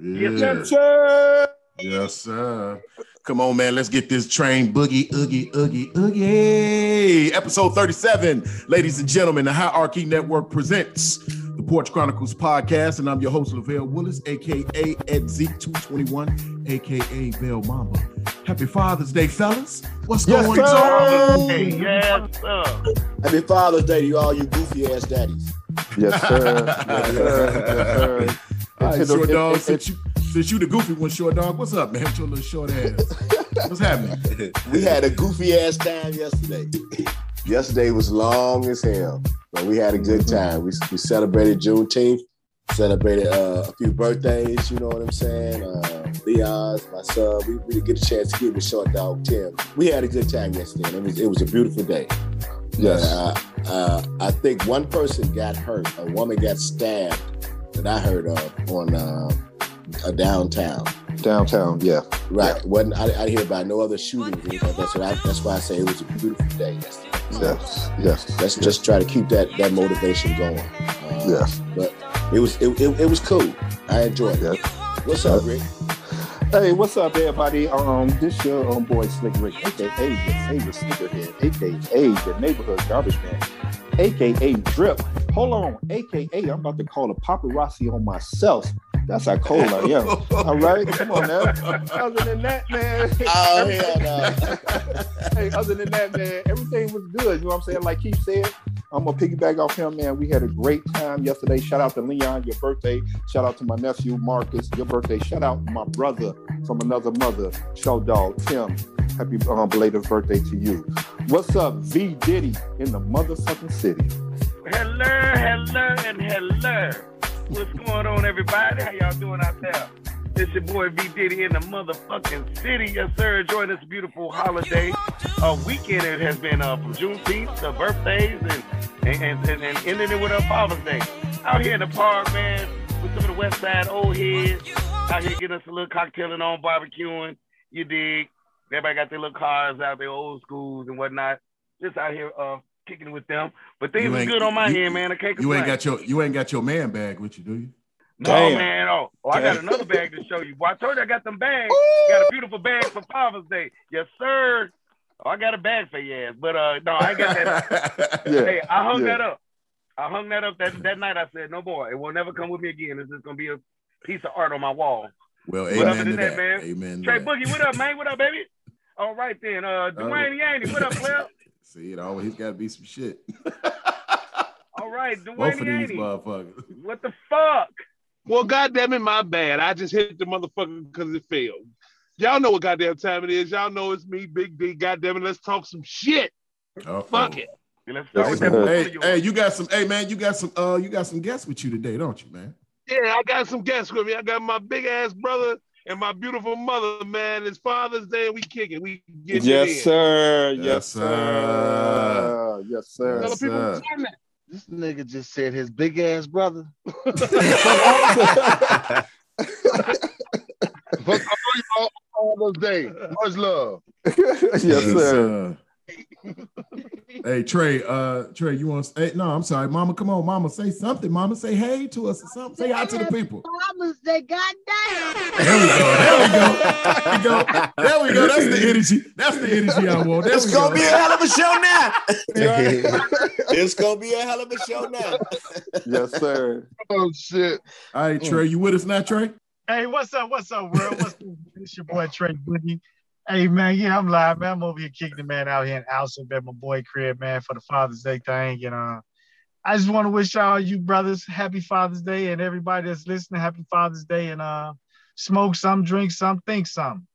Yeah. sir. Yes, sir. Come on, man. Let's get this train boogie, oogie, oogie, oogie. Episode 37, ladies and gentlemen, the Hierarchy Network presents the Porch Chronicles podcast, and I'm your host, Lovelle Willis, aka Ed Zeke221, aka Bell Mamba. Happy Father's Day, fellas. What's Yes, going sir. on? Hey, yes, sir. Happy Father's Day to you all you goofy ass daddies. Yes, sir. Yes, sir. Yes, sir. All right, short it- dog, it- since, you, since you the goofy one, short dog, what's up, man? With your little short ass. What's happening? We had a goofy ass time yesterday. Yesterday was long as hell, but we had a good time. We, we celebrated Juneteenth, celebrated uh, a few birthdays, you know what I'm saying? Uh, Leon's, my son. We, we didn't get a chance to get with short dog Tim. We had a good time yesterday. It was, it was a beautiful day. Yes. Uh, uh, I think one person got hurt. A woman got stabbed that I heard of on uh, a downtown. Downtown, yeah. Right. Wasn't I, I didn't hear about no other shootings. or anything. That's what I, That's why I say it was a beautiful day yesterday. Yes. Yes. Let's just try to keep that that motivation going. Uh, Yes. But it was it, it, it was cool. I enjoyed it. Yes. What's up, Rick? Hey, what's up, everybody? Um, this your um boy Slick Rick, aka favorite sneakerhead, aka the neighborhood garbage man, aka Drip. Hold on, aka I'm about to call a paparazzi on myself. That's how cola, yeah. All right, come on now. Other than that, man. Oh hell no! hey, other than that, man, everything was good. You know what I'm saying? Like Keith said, I'm gonna piggyback off him, man. We had a great time yesterday. Shout out to Leon, your birthday. Shout out to my nephew Marcus, your birthday. Shout out to my brother from another mother, Show Dog Tim. Happy um, belated birthday to you. What's up, V Diddy in the motherfucking city? Hello, hello, and hello. What's going on, everybody? How y'all doing out there? It's your boy V Diddy in the motherfucking city. Yes, sir. Enjoying this beautiful holiday uh, weekend. It has been uh, from Juneteenth to birthdays and and, and, and, and ending it with a Father's Day. Out here in the park, man, with some of the West Side old heads. Out here getting us a little cocktailing on, barbecuing. You dig? Everybody got their little cars out their old schools and whatnot. Just out here uh, kicking with them. But things You are good on my you- end, man. I can't You ain't got your you ain't got your man bag with you, do you? No, Damn. man. Oh, oh I got another bag to show you. Boy, I told you I got them bags. Got a beautiful bag for Father's Day. Yes, sir. Oh, I got a bag for your ass. But uh no, I got that. Yeah. Hey, I hung yeah. that up. I hung that up that, that night. I said, no more. It will never come with me again. It's just gonna be a piece of art on my wall. Well, But amen other to than that, that. man, Amen. to Trey that. Boogie, what up, man? What up, baby? All right then. Uh Dwayne Yaney, what up, player? See, it always got to be some shit. All right, Both of these motherfuckers. What the fuck? Well, goddamn it, my bad. I just hit the motherfucker because it failed. Y'all know what goddamn time it is. Y'all know it's me, Big D. Goddamn it, let's talk some shit. Uh-oh. Fuck it. Let's start with that Hey, Hey, hey, you got some. Hey, man, you got some. Uh, you got some guests with you today, don't you, man? Yeah, I got some guests with me. I got my big ass brother and my beautiful mother, man. It's Father's Day and we kicking. We get Yes, sir. Yes, Yes, sir. sir. Yes, sir. Yes, sir. This nigga just said his big ass brother. Fuck all y'all Father's Day. Much love. yes, sir. Hey, Trey. Uh, Trey, you want? to Hey, no, I'm sorry, Mama. Come on, Mama. Say something, Mama. Say hey to us or something. Say hi to the people. Father's Day, goddamn. There we go. There we go. There we go. There we go. That's the energy. That's the energy I want. There It's we gonna go. be a hell of a show now. it's gonna be a hell of a show now. yes, sir. Oh shit. All right, Trey. You with us now, Trey? Hey, what's up? What's up, world? What's up? It's your boy Trey Boogie. Hey man, yeah, I'm live, man. I'm over here kicking the man out here in Alsip at my boy crib, man, for the Father's Day thing. And uh, I just want to wish all you brothers happy Father's Day and everybody that's listening, happy Father's Day. And uh, smoke some, drink some, think some.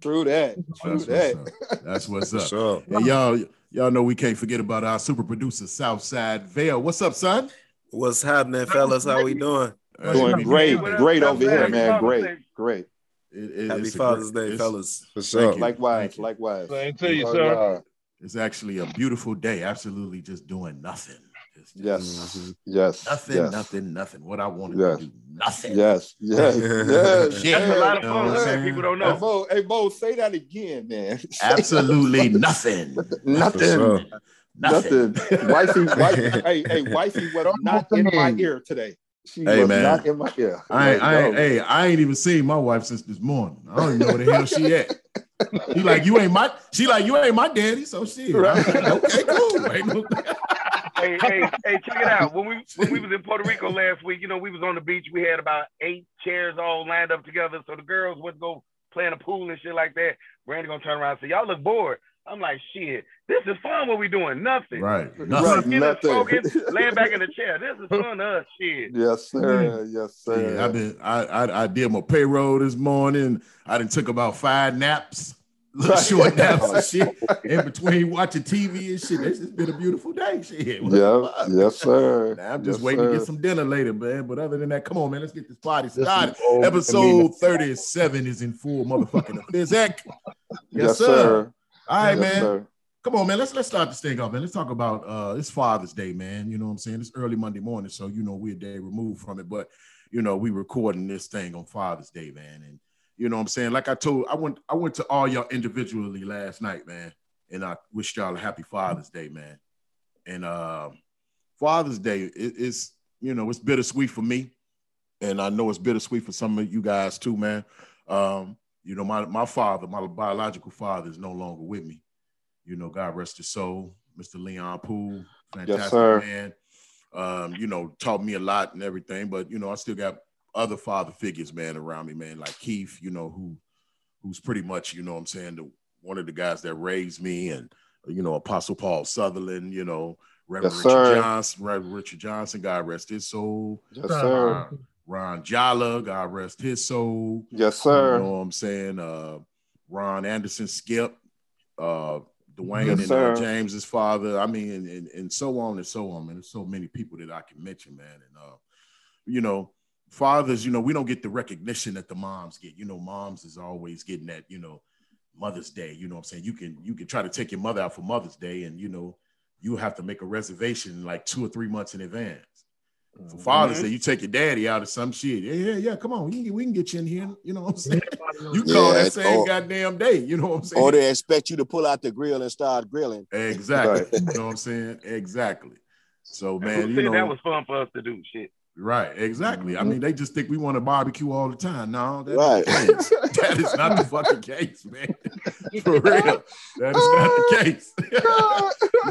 True that. True That's that. what's up. That's what's up. Sure. And y'all, y'all know we can't forget about our super producer, Southside Vale. What's up, son? What's happening, fellas? How we doing? Doing great, great over here, man. Great, great. It- it- Happy it's Father's great- Day, it's- fellas. For Thank you. Likewise, Thank you. likewise. Same to you, sir. love. It's actually a beautiful day. Absolutely, just doing nothing. It's just Yes, mm-hmm. yes, Nothing, yes, nothing, nothing. What I wanted Yes. to do, nothing. yes, yes, yes. Shit. That's a lot of You know fun. I'm man. saying? People don't Hey, know. Mo, hey, Mo, say that again, man. Say Absolutely nothing. nothing, Nothing. nothing. wifey, wifey, hey, hey, wifey was not in my ear today. She Hey, was man. not in my ear. I ain't, I ain't, hey, I ain't even seen my wife since this morning. I don't even know where the hell she at. She like, you ain't my, she like, you ain't my daddy, so shit. Right. okay, cool. Hey, hey, hey, check it out. When we when we was in Puerto Rico last week, you know, we was on the beach. We had about eight chairs all lined up together, so the girls would go play in the pool and shit like that. Brandy gonna turn around and say, "Y'all look bored." I'm like, "Shit, this is fun. What we doing? Nothing. right. Right. Nothing. Getting nothing. smoking, laying back in the chair. This is fun to us. Shit. Yes, sir. Mm. Yes, sir. Yeah, I've been, I, I, I did my payroll this morning. I done took about five naps, little Right. short naps and shit in between watching TV and shit. It's just been a beautiful day. Shit. Yeah, yes, sir. Now, I'm just Yes, waiting to get some dinner later, man. But other than that, come on, man. Let's get this party started. old Episode 37 is in full motherfucking physic. Yes, Yes, sir. sir. All right, Yes, man. sir. Come on, man. Let's let's start this thing off, man. Let's talk about uh it's Father's Day, man. You know what I'm saying? It's early Monday morning, so you know we're a day removed from it, but you know, we recording this thing on Father's Day, man. And you know what I'm saying? Like I told, I went I went to all y'all individually last night, man. And I wish y'all a happy Father's Day, man. And um Father's Day it, it's you know it's bittersweet for me. And I know it's bittersweet for some of you guys too, man. Um, you know, my my father, my biological father, is no longer with me. You know, God rest his soul, Mr. Leon Poole, fantastic sir. man. Um, you know, taught me a lot and everything, but you know, I still got other father figures, man, around me, man, like Keith, you know, who who's pretty much, you know what I'm saying, the one of the guys that raised me and you know, Apostle Paul Sutherland, you know, Reverend Yes, Richard. Johnson, Reverend Richard Johnson, God rest his soul. Yes, sir. Ron, Ron Jala, God rest his soul. Yes, sir. You know what I'm saying? Uh, Ron Anderson, Skip, uh, Dwayne Yes, and uh, James's father. I mean, and, and, and so on and so on, man. There's so many people that I can mention, man. And, uh, you know, fathers, you know, we don't get the recognition that the moms get. You know, moms is always getting that, you know, Mother's Day. You know what I'm saying? You can you can try to take your mother out for Mother's Day and, you know, you have to make a reservation like two or three months in advance. For mm-hmm. Father's Day, you take your daddy out of some shit. Yeah, yeah, yeah. Come on, we can, we can get you in here. You know what I'm saying? You call Yeah, that same or- goddamn day. You know what I'm saying? Or they expect you to pull out the grill and start grilling. exactly. Right. You know what I'm saying? Exactly. So man, you know, that was fun for us to do? Shit. Right? Exactly. I mean, they just think we want to barbecue all the time. No, that Right. the case. that is not the fucking case, man. For real, that is not the case.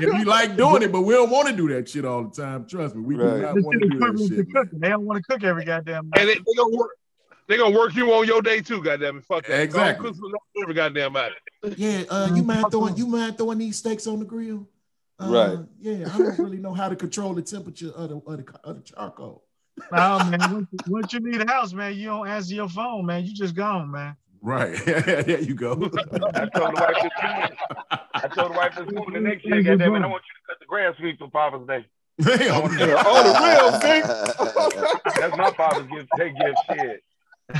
yeah, we like doing it, but we don't want to do that shit all the time. Trust me, we do not They want to do that shit. Man. They don't want to cook every goddamn And they, they gonna work. They gonna work you on your day too. Goddamn it, fuck that. Exactly. Go cook some every goddamn body. Yeah, uh, you mind throwing you mind throwing these steaks on the grill? Uh, Right. Yeah, I don't really know how to control the temperature of the of the, of the charcoal. No, man. Once, once you leave the house, man, you don't answer your phone, man. You just gone, man. Right. there you go. I told the wife this morning. I told the wife this morning. The next year, goddamn it, I want you to cut the grass for me for Father's Day. Damn. Oh, oh, the real thing. That's my father's gift. They give shit.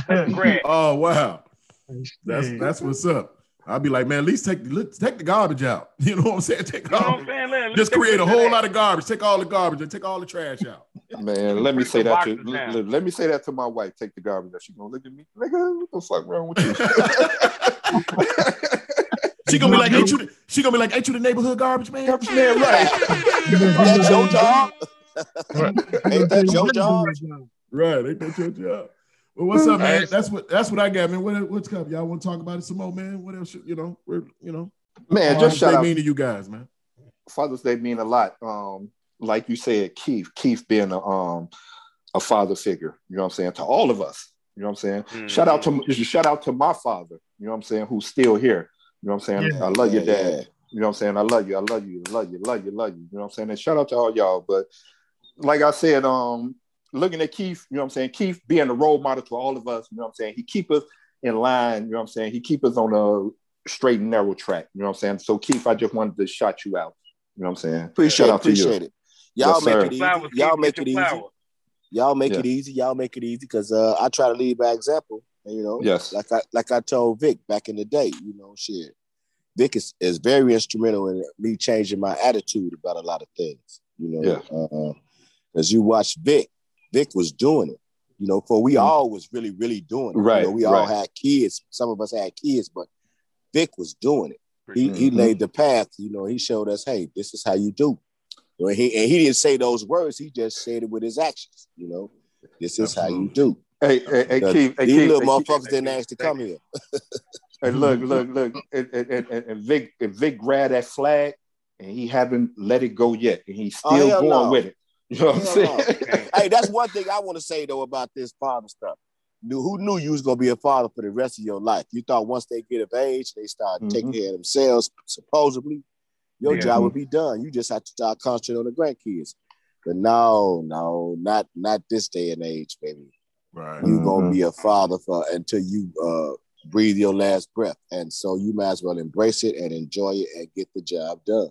Cut the grass. Oh wow. That's that's what's up. I'll be like, man, at least take let's take the garbage out. You know what I'm saying? Take You know what all, I'm saying? Let's just create a whole lot of garbage. Take all the garbage and take all the trash out. Man, let me say that to boxes down. let, let me say that to my wife. Take the garbage out. She gonna look at me, nigga. What the fuck wrong with you? She gonna be like, ain't you? The, she gonna be like, ain't you the neighborhood garbage man? Garbage man, right? That's your job. Ain't that your job? Right, ain't that your job? Well, what's up, man? Hey. That's what that's what I got, man. What, what's up? Y'all want to talk about it some more, man? What else? You know, we're you know, Man, just shout Day out. mean to you guys, man. Father's Day mean a lot. Um, like you said, Keith, Keith being a um a father figure, you know what I'm saying, to all of us. You know what I'm saying? Shout out to shout out to my father, you know what I'm saying, who's still here. You know what I'm saying? Yeah. I love you, Yeah, dad. yeah. You know what I'm saying? I love you, I love you, I love you, love you, love you. You know what I'm saying? And shout out to all y'all. But like I said, um, looking at Keith, you know what I'm saying? Keith being a role model to all of us, you know what I'm saying? He keep us in line, you know what I'm saying? He keep us on a straight and narrow track, you know what I'm saying? So Keith, I just wanted to shout you out. You know what I'm saying? Appreciate Shout it. out to you. Appreciate it. Y'all Yes, make sir. it easy. Y'all make it easy. Y'all make Yeah. it easy. Y'all make it easy because uh, I try to lead by example. And, you know, Yes. like I like I told Vic back in the day. You know, shit. Vic is, is very instrumental in me changing my attitude about a lot of things. You know, Yeah. uh, as you watch Vic, Vic was doing it. You know, for we Mhm. all was really, really doing it. Right, You know, we all right. had kids. Some of us had kids, but Vic was doing it. He he Mhm. laid the path. You know, he showed us, hey, this is how you do. Know, he, and he didn't say those words. He just said it with his actions. You know, This is how you do. Hey, hey, hey, Keith, hey, These little hey, motherfuckers didn't ask to come here. Hey, look, look, look, and, and, and, and Vic, and Vic grabbed that flag, and he haven't let it go yet, and he's Oh, still hell going no. with it. You know what I'm saying? hey, that's one thing I want to say though about this father stuff. Knew- Who knew you was gonna be a father for the rest of your life? You thought once they get of age, they start taking Mhm. care of themselves, supposedly, your Yeah. job would be done. You just have to start concentrating on the grandkids. But no, no, not not this day and age, baby. Right. You are gonna Mhm. be a father for until you uh, breathe your last breath, and so you might as well embrace it and enjoy it and get the job done.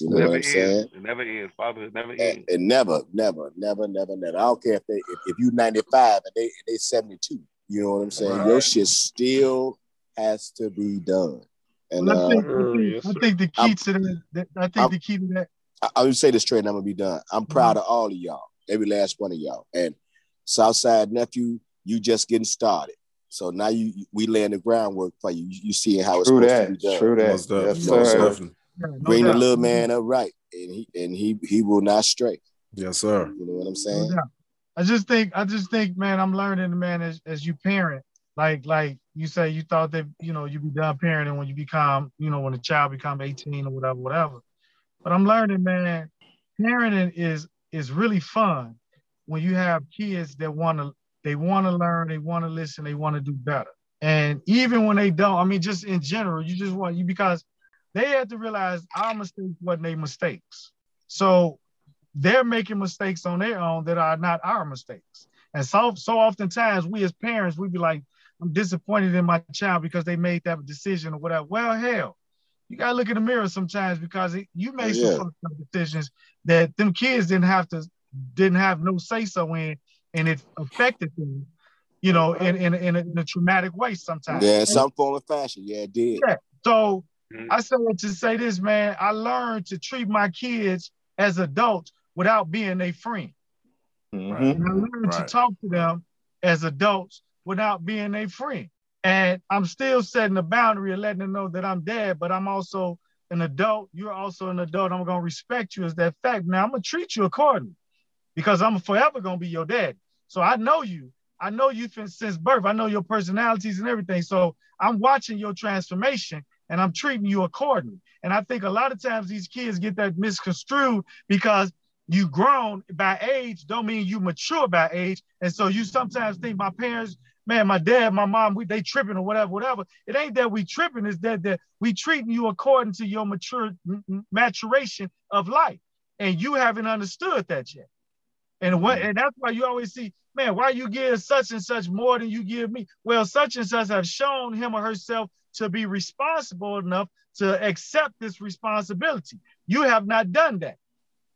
You know never what I'm ends. saying? It never ends. Fatherhood never And, ends. and never, never, never, never, never. I don't care if they if, if you 95 and they and they 72. You know what I'm saying? Your shit still has to be done. And Well, I uh, think, I Uh, think, yes, I think the key I'm- to that, that- I think I'm- the key to that. I, I would say this straight and I'm gonna be done. I'm proud of all of y'all, every last one of y'all. And Southside nephew, you just getting started. So now you we laying the groundwork for you. You, you seeing how it's True supposed to be done. True that. Most definitely. Yes, Most sir. definitely. Yeah, no Bring the little man up right, and he and he he will not stray. Yes, sir. You know what I'm saying? doubt. I just think, I just think, man, I'm learning, man, as, as you parent, like, like you say, you thought that, you know, you be done parenting when you become, you know, when a child become 18 or whatever, whatever. But I'm learning, man, parenting is is really fun when you have kids that want to, they want to learn, they want to listen, they want to do better. And even when they don't, I mean, just in general, you just want you because they have to realize our mistakes wasn't their mistakes. So they're making mistakes on their own that are not our mistakes. And so so oftentimes we as parents, we be like, I'm disappointed in my child because they made that decision or whatever. Well, hell, you gotta look in the mirror sometimes because it, you made Yeah. some fucked decisions that them kids didn't have to didn't have no say so in, and it affected them, you know, in in, in, a, in a traumatic way sometimes. Yeah, in some form of fashion. Yeah, it did. Yeah. So Mhm. I said to say this, man. I learned to treat my kids as adults without being their friend. Mhm. And I learned Right. to talk to them as adults without being a friend. And I'm still setting a boundary and letting them know that I'm dad, but I'm also an adult. You're also an adult. I'm gonna respect you as that fact. Now I'm gonna treat you accordingly because I'm forever gonna be your dad. So I know you. I know you since birth. I know your personalities and everything. So I'm watching your transformation and I'm treating you accordingly. And I think a lot of times these kids get that misconstrued because you grown by age don't mean you mature by age. And so you sometimes think my parents, man, my dad, my mom, we they tripping or whatever, whatever. It ain't that we tripping, it's that that we treating you according to your mature maturation of life. And you haven't understood that yet. And what mm. and that's why you always see, man, why you give such and such more than you give me? Well, such and such have shown him or herself to be responsible enough to accept this responsibility. You have not done that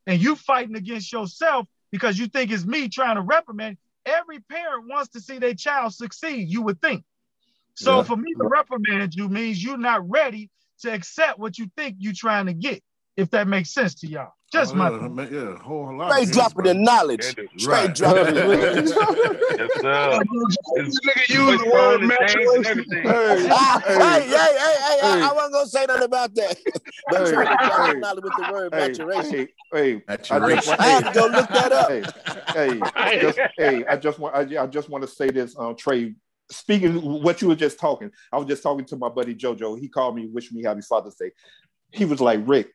and you fighting against yourself because you think it's me trying to reprimand. Every parent wants to see their child succeed, you would think. So Yeah. for me to reprimand you means you're not ready to accept what you think you're trying to get, if that makes sense to y'all. Just Oh, my yeah, man, yeah, whole lot. Straight of dropping the knowledge. Yeah. Straight Right. dropping the Yes, sir. This nigga Voice use the word and things and maturation. Hey, hey, hey, hey, hey, hey, I, Hey. I wasn't gonna say nothing about that. but Hey, Trey dropped the hey, knowledge with the word hey, maturation. hey, hey, I just Maturation. I had to go look that up. Hey, hey, just, hey, I just want, I, I just want to say this, um, Trey. Speaking what you were just talking, I was just talking to my buddy JoJo. He called me, wished me happy Father's Day. He was like, Rick,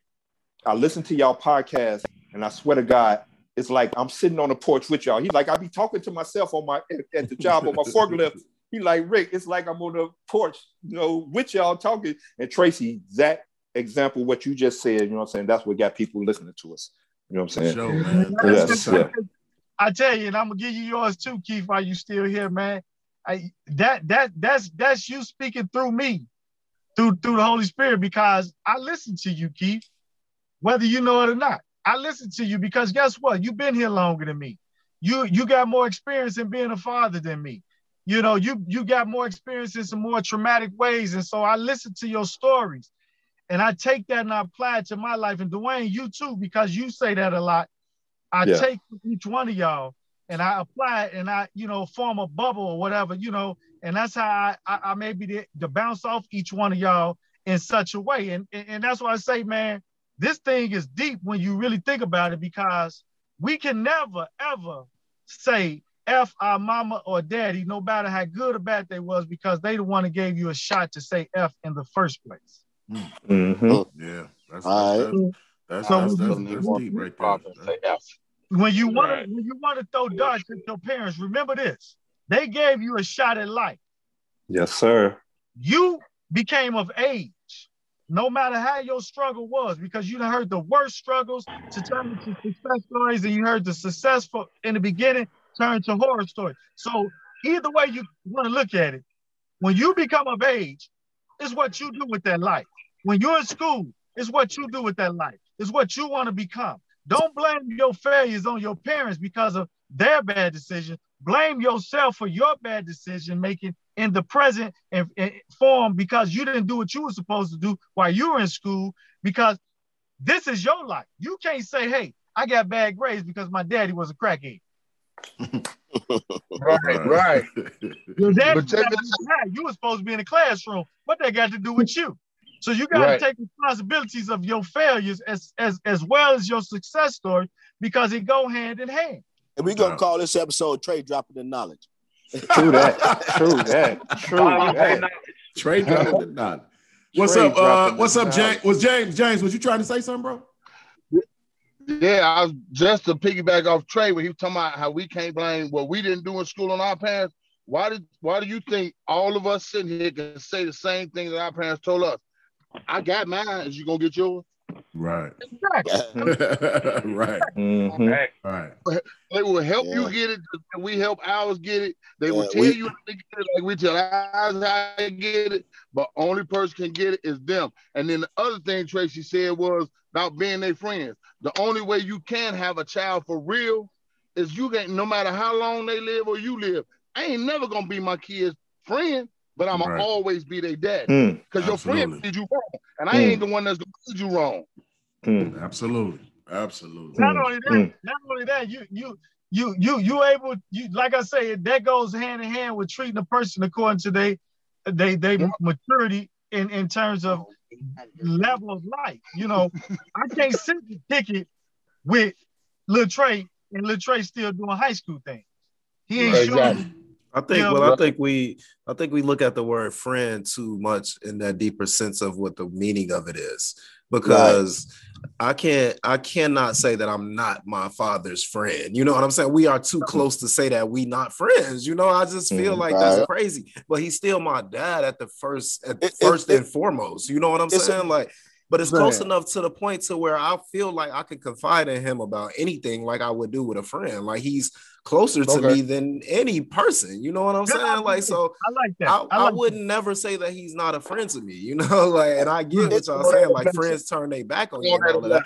I listen to y'all podcast, and I swear to God, it's like I'm sitting on the porch with y'all. He's like, I be talking to myself on my at, at the job on my forklift. He like, Rick, it's like I'm on the porch, you know, with y'all talking. And Tracy, that example, what you just said, you know what I'm saying? That's what got people listening to us. You know what I'm saying? Show, man. Yes, yeah. I tell you, and I'm gonna give you yours too, Keith, while you still here, man. I that that that's that's you speaking through me, through through the Holy Spirit, because I listen to you, Keith, whether you know it or not. I listen to you because guess what? You've been here longer than me. You you got more experience in being a father than me. You know, you you got more experience in some more traumatic ways. And so I listen to your stories and I take that and I apply it to my life. And Dwayne, you too, because you say that a lot. I Yeah. take each one of y'all and I apply it and I, you know, form a bubble or whatever, you know, and that's how I, I, I may be to, to bounce off each one of y'all in such a way. And, and, and that's why I say, man, this thing is deep when you really think about it because we can never, ever say F our mama or daddy, no matter how good or bad they was, because they the one that gave you a shot to say F in the first place. Mhm. Yeah, that's that's, right. that's, So that's, when that's, you- that's deep right there. When you want Right. to when you want to throw darts at your parents, remember this. They gave you a shot at life. Yes, sir. You became of age. No matter how your struggle was, because you heard the worst struggles to turn into success stories, and you heard the successful in the beginning turn to horror stories. So either way you want to look at it, when you become of age, it's what you do with that life. When you're in school, it's what you do with that life. It's what you want to become. Don't blame your failures on your parents because of their bad decision. Blame yourself for your bad decision making in the present and, and form because you didn't do what you were supposed to do while you were in school because this is your life. You can't say, hey, I got bad grades because my daddy was a crackhead. Right, right. Your daddy But check got this- to be high. you were supposed to be in the classroom. What that got to do with you? So you got to Right. take responsibilities of your failures as, as as well as your success story because it go hand in hand. And we're gonna call this episode "Trey dropping the knowledge. True that. True that. True that. Trey dropping the knowledge. What's Trey up? Uh, what's up, James? knowledge. Was James? James, was you trying to say something, bro? Yeah, I was just to piggyback off Trey when he was talking about how we can't blame what we didn't do in school on our parents. Why did why do you think all of us sitting here can say the same thing that our parents told us? I got mine. Is you gonna get yours? Right. Exactly. right. Mhm. Right. They will help Yeah. you get it. We help ours get it. They will tell we- you how to get it like we tell ours how to get it. But only person can get it is them. And then the other thing Tracy said was about being their friends. The only way you can have a child for real is you get no matter how long they live or you live. I ain't never gonna be my kid's friend, but I'm gonna Right. always be their dad. Mm. Because your friend did you wrong. And I ain't the one that's gonna lead you wrong. Mm. Absolutely. Absolutely. Not Mm, only that, mm. not only that, you you you you you able you like I say that goes hand in hand with treating a person according to they they they Yeah. maturity in in terms of level of life. You know, I can't sit and kick it with Lil Trey and Lil Trey still doing high school things. He ain't Right, showing exactly. I think Yeah, well, I think we I think we look at the word friend too much in that deeper sense of what the meaning of it is. Because I can't I cannot say that I'm not my father's friend. You know what I'm saying? We are too close to say that we not friends. You know, I just feel Mhm. like that's crazy. But he's still my dad at the first at It- it- first it- and foremost. You know what I'm it's a- saying? like but it's close enough to the point to where I feel like I could confide in him about anything like I would do with a friend. Like he's closer to me than any person. You know what I'm Good saying? Like so I like that. I, I, like wouldn't never say that he's not a friend to me, you know. Like, and I get what y'all saying. Like, friends turn their back on you and all of that.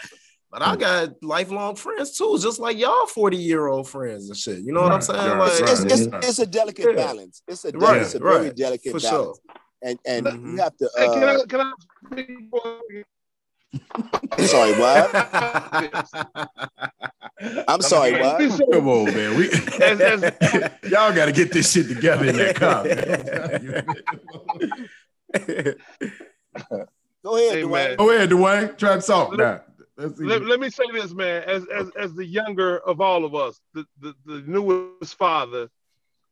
But I got lifelong friends too, just like y'all 40 year old friends and shit. You know what I'm saying? right, like, It's, it's, it's, it's a delicate Yeah. balance. It's a, Right, it's a very right, delicate for balance. sure. And and you have to. Hey, can Uh, I can I speak for I'm sorry, what? I'm sorry, Hey, what? so- Come on, man. We As- as- y'all got to get this shit together in that car. Go ahead, Hey, Dwayne. man. Go ahead, Dwayne. Try to talk now. Let's let, let me say this, man. As as as the younger of all of us, the the, the newest father,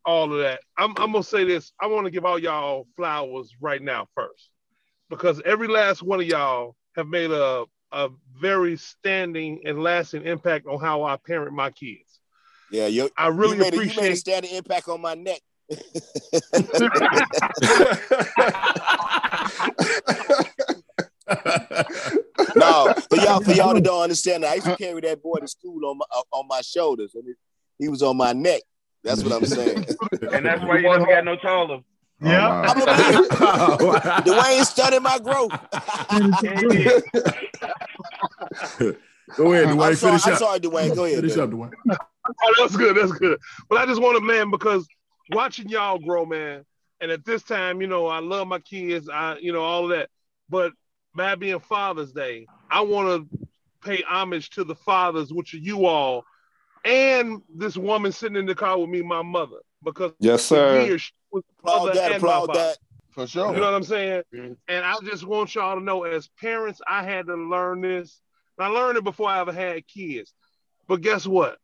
all of that. I'm I'm gonna say this. I want to give all y'all flowers right now first, because every last one of y'all have made a a very standing and lasting impact on how I parent my kids. Yeah, you, I really you, made a, you made a standing impact on my neck. no, for y'all, for y'all that don't understand, I used to carry that boy to school on my on my shoulders, and it, he was on my neck. That's what I'm saying. And that's why you never got no taller. Yeah. Oh, wow. Dwayne studied my growth. Go ahead, I'm Dwayne. sorry, Finish I'm up. sorry, Dwayne. Go ahead. Finish Dwayne. up, Dwayne. Oh, that's good. That's good. But I just want to, man, because watching y'all grow, man, and at this time, you know, I love my kids, I, you know, all of that. But by being Father's Day, I want to pay homage to the fathers, which are you all, and this woman sitting in the car with me, my mother, because yes, sir. years she was the mother that. and my that. For sure. You know what I'm saying? Mhm. And I just want y'all to know, as parents, I had to learn this. And I learned it before I ever had kids. But guess what?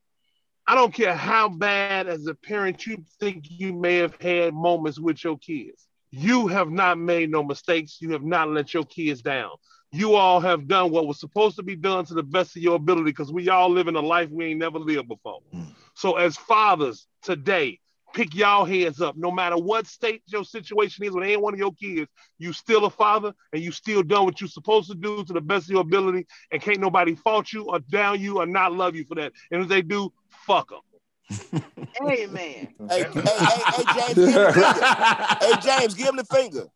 I don't care how bad as a parent you think you may have had moments with your kids. You have not made no mistakes. You have not let your kids down. You all have done what was supposed to be done to the best of your ability because we all live in a life we ain't never lived before. Mm. So, as fathers today, pick y'all heads up. No matter what state your situation is with any one of your kids, you still a father and you still done what you're supposed to do to the best of your ability. And can't nobody fault you or down you or not love you for that. And if they do, fuck them. Amen. Hey, hey, hey, hey, James, give him the finger. Hey, James, give him the finger.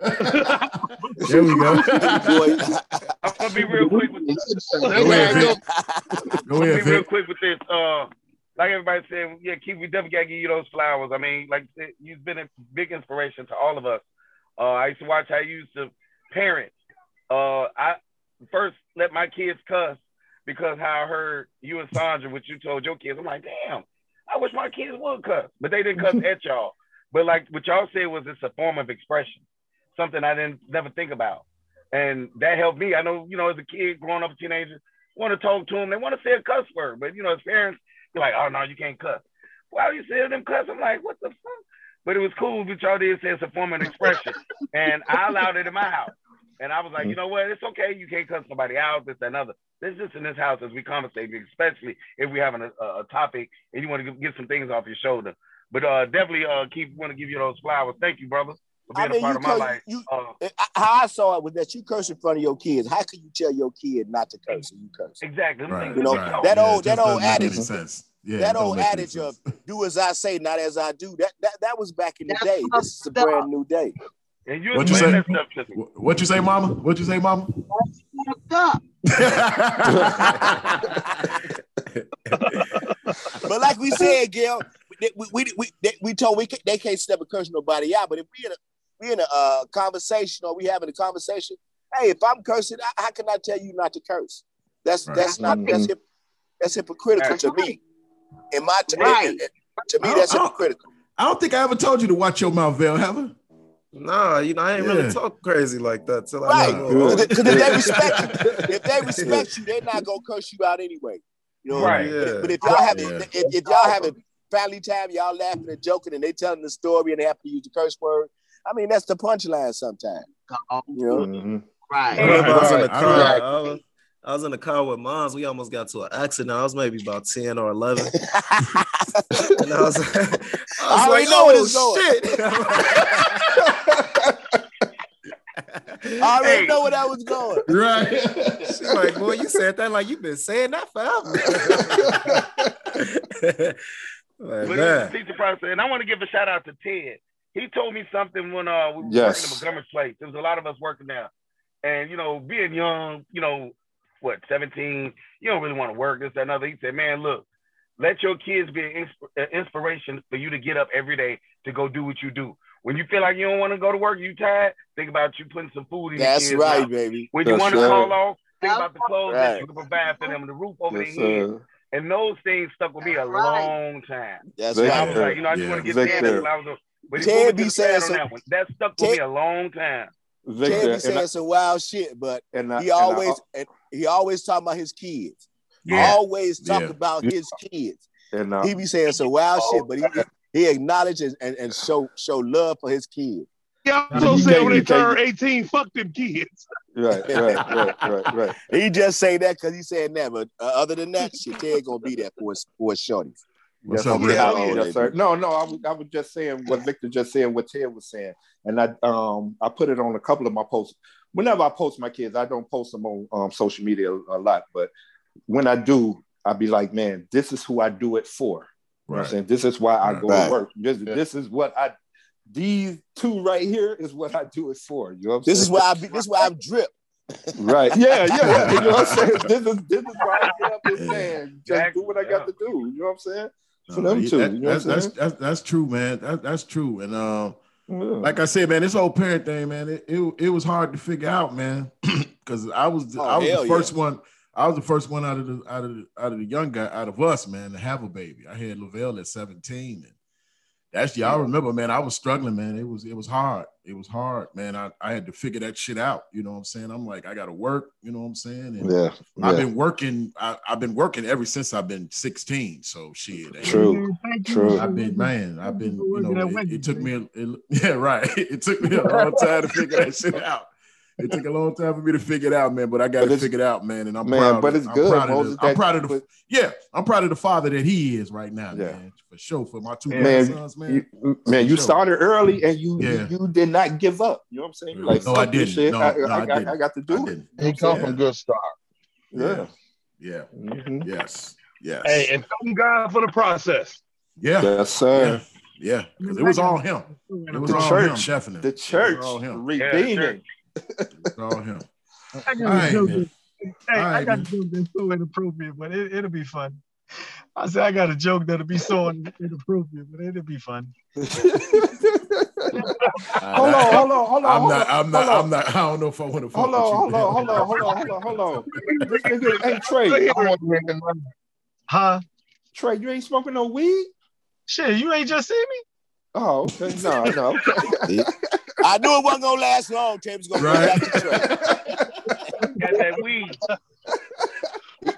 There we go. I'm gonna be real quick with this. Go ahead, Go I'm gonna ahead, be real quick with this. Uh, like everybody said, yeah, Keith, we definitely gotta give you those flowers. I mean, like you've been a big inspiration to all of us. Uh, I used to watch how you used to parent. Uh, I first let my kids cuss because how I heard you and Sandra, what you told your kids. I'm like, damn, I wish my kids would cuss, but they didn't cuss at y'all. But like what y'all said was it's a form of expression, something I didn't never think about, and that helped me. I know, you know, as a kid growing up, a teenager, want to talk to them, they want to say a cuss word, but you know, as parents, you're like, oh no, you can't cuss. Why are you say them cuss? I'm like, what the fuck? But it was cool what y'all did say it's a form of expression, and I allowed it in my house. And I was like, you know what? It's okay. You can't cuss somebody out, this, that, and other. This is in this house as we conversate, especially if we're having a, a topic and you want to get some things off your shoulder. But uh, definitely, uh, keep want to give you those flowers. Thank you, brother, for I being mean, a part you of my curse, life. you, Uh, how I saw it was that you curse in front of your kids. How can you tell your kid not to curse and you curse? exactly. Right, You know, that that old- it that old adage- sense. Yeah, that old adage of "do as I say, not as I do." That that that was back in the That's day. This is a up. brand new day. And you What you say? that stuff to me. Wh- What you say, Mama? What you say, Mama? But like we said, Gail, we we we, we, they- we told we ca- they can't step a curse nobody out. But if we in a we in a uh, conversation or we having a conversation, hey, if I'm cursing, I- how can I tell you not to curse? That's Right. that's not that's hip, that's hypocritical to me. In my t- Right. to me, that's I don't- hypocritical. I don't think I ever told you to watch your mouth, Vel, have I? Nah, you know, I ain't Yeah. really talk crazy like that till I Right. got a little older. Because if they respect you, if they respect you, they're not gonna curse you out anyway. You know, Right. But, Yeah. but if y'all having Yeah. if, if y'all having family time, y'all laughing and joking, and they telling the story and they have to use the curse word. I mean, that's the punchline sometimes. You know, Mhm. Right. I I was in the car. right. I, was, I was in the car with moms. We almost got to an accident. I was maybe about 10 or 11. And I was, I was I already like, know where oh, this going." shit. I already Hey. know where that was going. Right. She's like, boy, you said that like you've been saying that forever. like, But man. it's a teacher process, and I want to give a shout out to Ted. He told me something when uh we were Yes. working at Montgomery's place. There was a lot of us working there, and you know, being young, you know, what seventeen, you don't really want to work this that, and other. He said, "Man, look, let your kids be an insp- uh, inspiration for you to get up every day to go do what you do. When you feel like you don't want to go to work, you tired, think about you putting some food in That's your kids' right, mouth. baby. When you want to right. call off, think about the clothes that you can provide for them, the roof over Yes, their head. And those things stuck with me a right. long time. That's Victor. I right. was like, you know, I just Yeah. want to get Victor. Ted. I was doing. But he Ted pulled be saying side on some- that one. That stuck with Ted- me a long time. Ted Victor, be saying I, some wild shit, but and I, he and I- always and he always talking about his kids. Yeah. Always talk Yeah. about his kids. and I, He be saying some wild shit, but he he acknowledges and, and show show love for his kids. He also You said can't- when they turn 18, fuck them kids. right, right, right, right, right. He just say that because he said that, but uh, other than that, shit, Ted gonna be there for his for his shorties. What's yes, up, sir. Rick? How old Yes, sir. No, no, I was, just saying what Victor just said, what Ted was saying, and I um I put it on a couple of my posts. Whenever I post my kids, I don't post them on um, social media a, a lot, but when I do, I be like, man, this is who I do it for. You know what I'm Right. saying? This is why I go Right. to work. This, this is what I. These two right here is what I do it for. You know what I'm This saying? is why I be. This is why I'm drip. Right. Yeah, yeah. You know what I'm saying? This is this is why I get up and Yeah. saying, just do what I got to do. You know what I'm saying? For them he- two, that- you know that's, that's, that's that's true, man. That, that's true. And um, Yeah. like I said, man, this whole parent thing, man, it, it, it was hard to figure out, man, because I was Oh, I was the yeah. first one. I was the first one out of the out of the out of the young guy out of us, man, to have a baby. I had Lovelle at 17, and That's yeah, I remember, man. I was struggling, man. It was it was hard. It was hard, man. I, I had to figure that shit out. You know what I'm saying? I'm like, I gotta work, you know what I'm saying? And Yeah. I've yeah. been working, I, I've been working ever since I've been 16. So shit. ain't- True. True. I've been man, I've been, you know, it, it took me, a, it, yeah, right. It took me a long time to figure that shit out. It took a long time for me to figure it out, man. But I got But it figured out, man. And I'm Man, proud. but of- it's I'm good, Proud of the, I'm proud of the, but- yeah, I'm proud of the father that he is right now, Yeah. man. For sure, for my two Man, grandsons, man. You, man, you Sure. started early and you, Yeah. you you did not give up. You know what I'm saying? Like, No, I didn't. No, I, no, I, I I, didn't. I got to do it. He come Yeah. from good start. Yeah. Yeah. Mhm. Yes. Yes. Hey, and thank God for the process. yeah. Yes, sir. Yeah. Yeah. Because it was all him. It was The all church. him, definitely. The church It was redeeming. It was all him. I got All right, a joke. that- Hey, All I right, got man. a joke so inappropriate, but it, it'll be fun. I said I got a joke that'll be so inappropriate, but it'll be fun. Hold on, hold on, hold on. I'm hold not. on, I'm not. I'm not. I don't know if I want to. Hold on, hold on, hold on, hold on, hold on, hold on. This nigga, hey Trey, I want to make a number. Huh? Trey, you ain't smoking no weed? Shit, you ain't just see me? Oh, okay. No, no. Okay. I knew it wasn't gonna last long. Tape's gonna Right. back to Trey. Got that weed.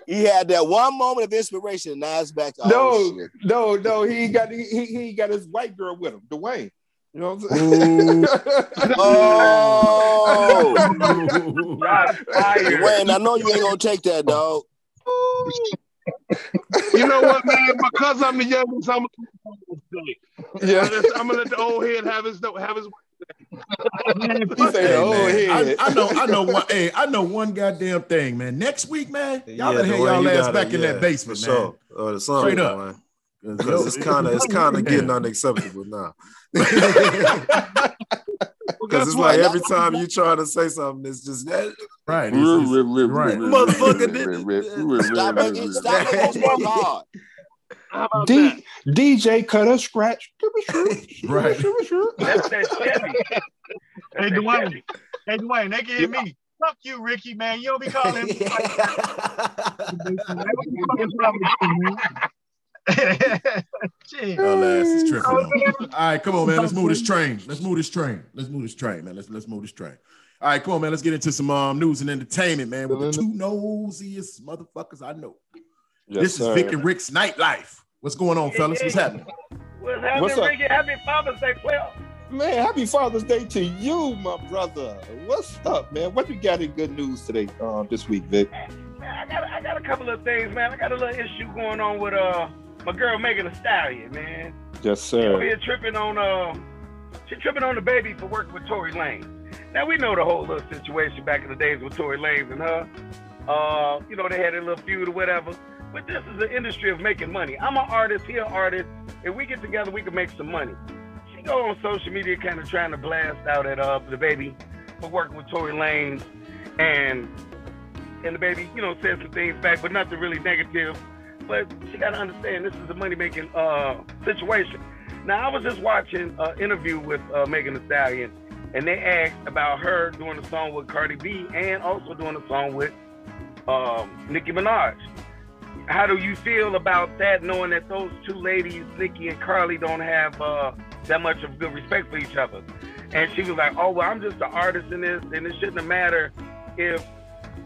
He had that one moment of inspiration, and now it's back to No, this shit. no, no. He got he, he he got his white girl with him, Dwayne. You know what I'm saying? Oh, Shots. Dwayne, I know you ain't gonna take that, dog. You know what, man? Because I'm the youngest, I'm yeah. I'm gonna let the old head have his have his. Man, He fuck say, oh, man, I, head. I know. I know one. Hey, I know one goddamn thing, man. Next week, man, y'all Yeah, better have Dwayne, y'all ass gotta- back in yeah, that basement, for man. sure. Or something, Straight up. man. Because it's kind of it's kind of getting unacceptable now. Because it's like every time you try to say something, it's just eh, right. It's, it's, right. motherfucker did. Stop making, stop making us work hard. How about D, DJ cut a scratch. Right. That's that Chevy. Hey, That's that Dwayne. Hey, Dwayne, they can hear me. Fuck you, Ricky, man. You don't be calling him. Shit. Y'all ass is tripping. on. All right, come on, man. Let's move this train. Let's move this train. Let's move this train, man. Let's let's move this train. All right, come on, man. Let's get into some um, news and entertainment, man. With the two nosiest motherfuckers I know. this is Vic and Rick's nightlife. What's going on, fellas? What's happening? What's happening, What's up? Ricky? Happy Father's Day, player. Man, happy Father's Day to you, my brother. What's up, man? What you got in good news today, uh, this week, Vic? Man, I got I got a couple of things, man. I got a little issue going on with uh my girl Megan Thee Stallion, man. Yes, She over sir. here tripping on uh she tripping on DaBaby for working with Tory Lanez. Now we know the whole little situation back in the days with Tory Lanez and her. Uh, you know, they had a little feud or whatever. But this is an industry of making money. I'm an artist, he an artist. If we get together, we can make some money. She go on social media kind of trying to blast out at uh DaBaby for working with Tory Lanez and and DaBaby, you know, said some things back, but nothing really negative. But she got to understand this is a money making uh, situation. Now, I was just watching an interview with uh, Megan Thee Stallion, and they asked about her doing a song with Cardi B and also doing a song with um, Nicki Minaj. How do you feel about that, knowing that those two ladies, Nicki and Cardi, don't have uh, that much of good respect for each other? And she was like, "Oh well, I'm just an artist in this, and it shouldn't matter if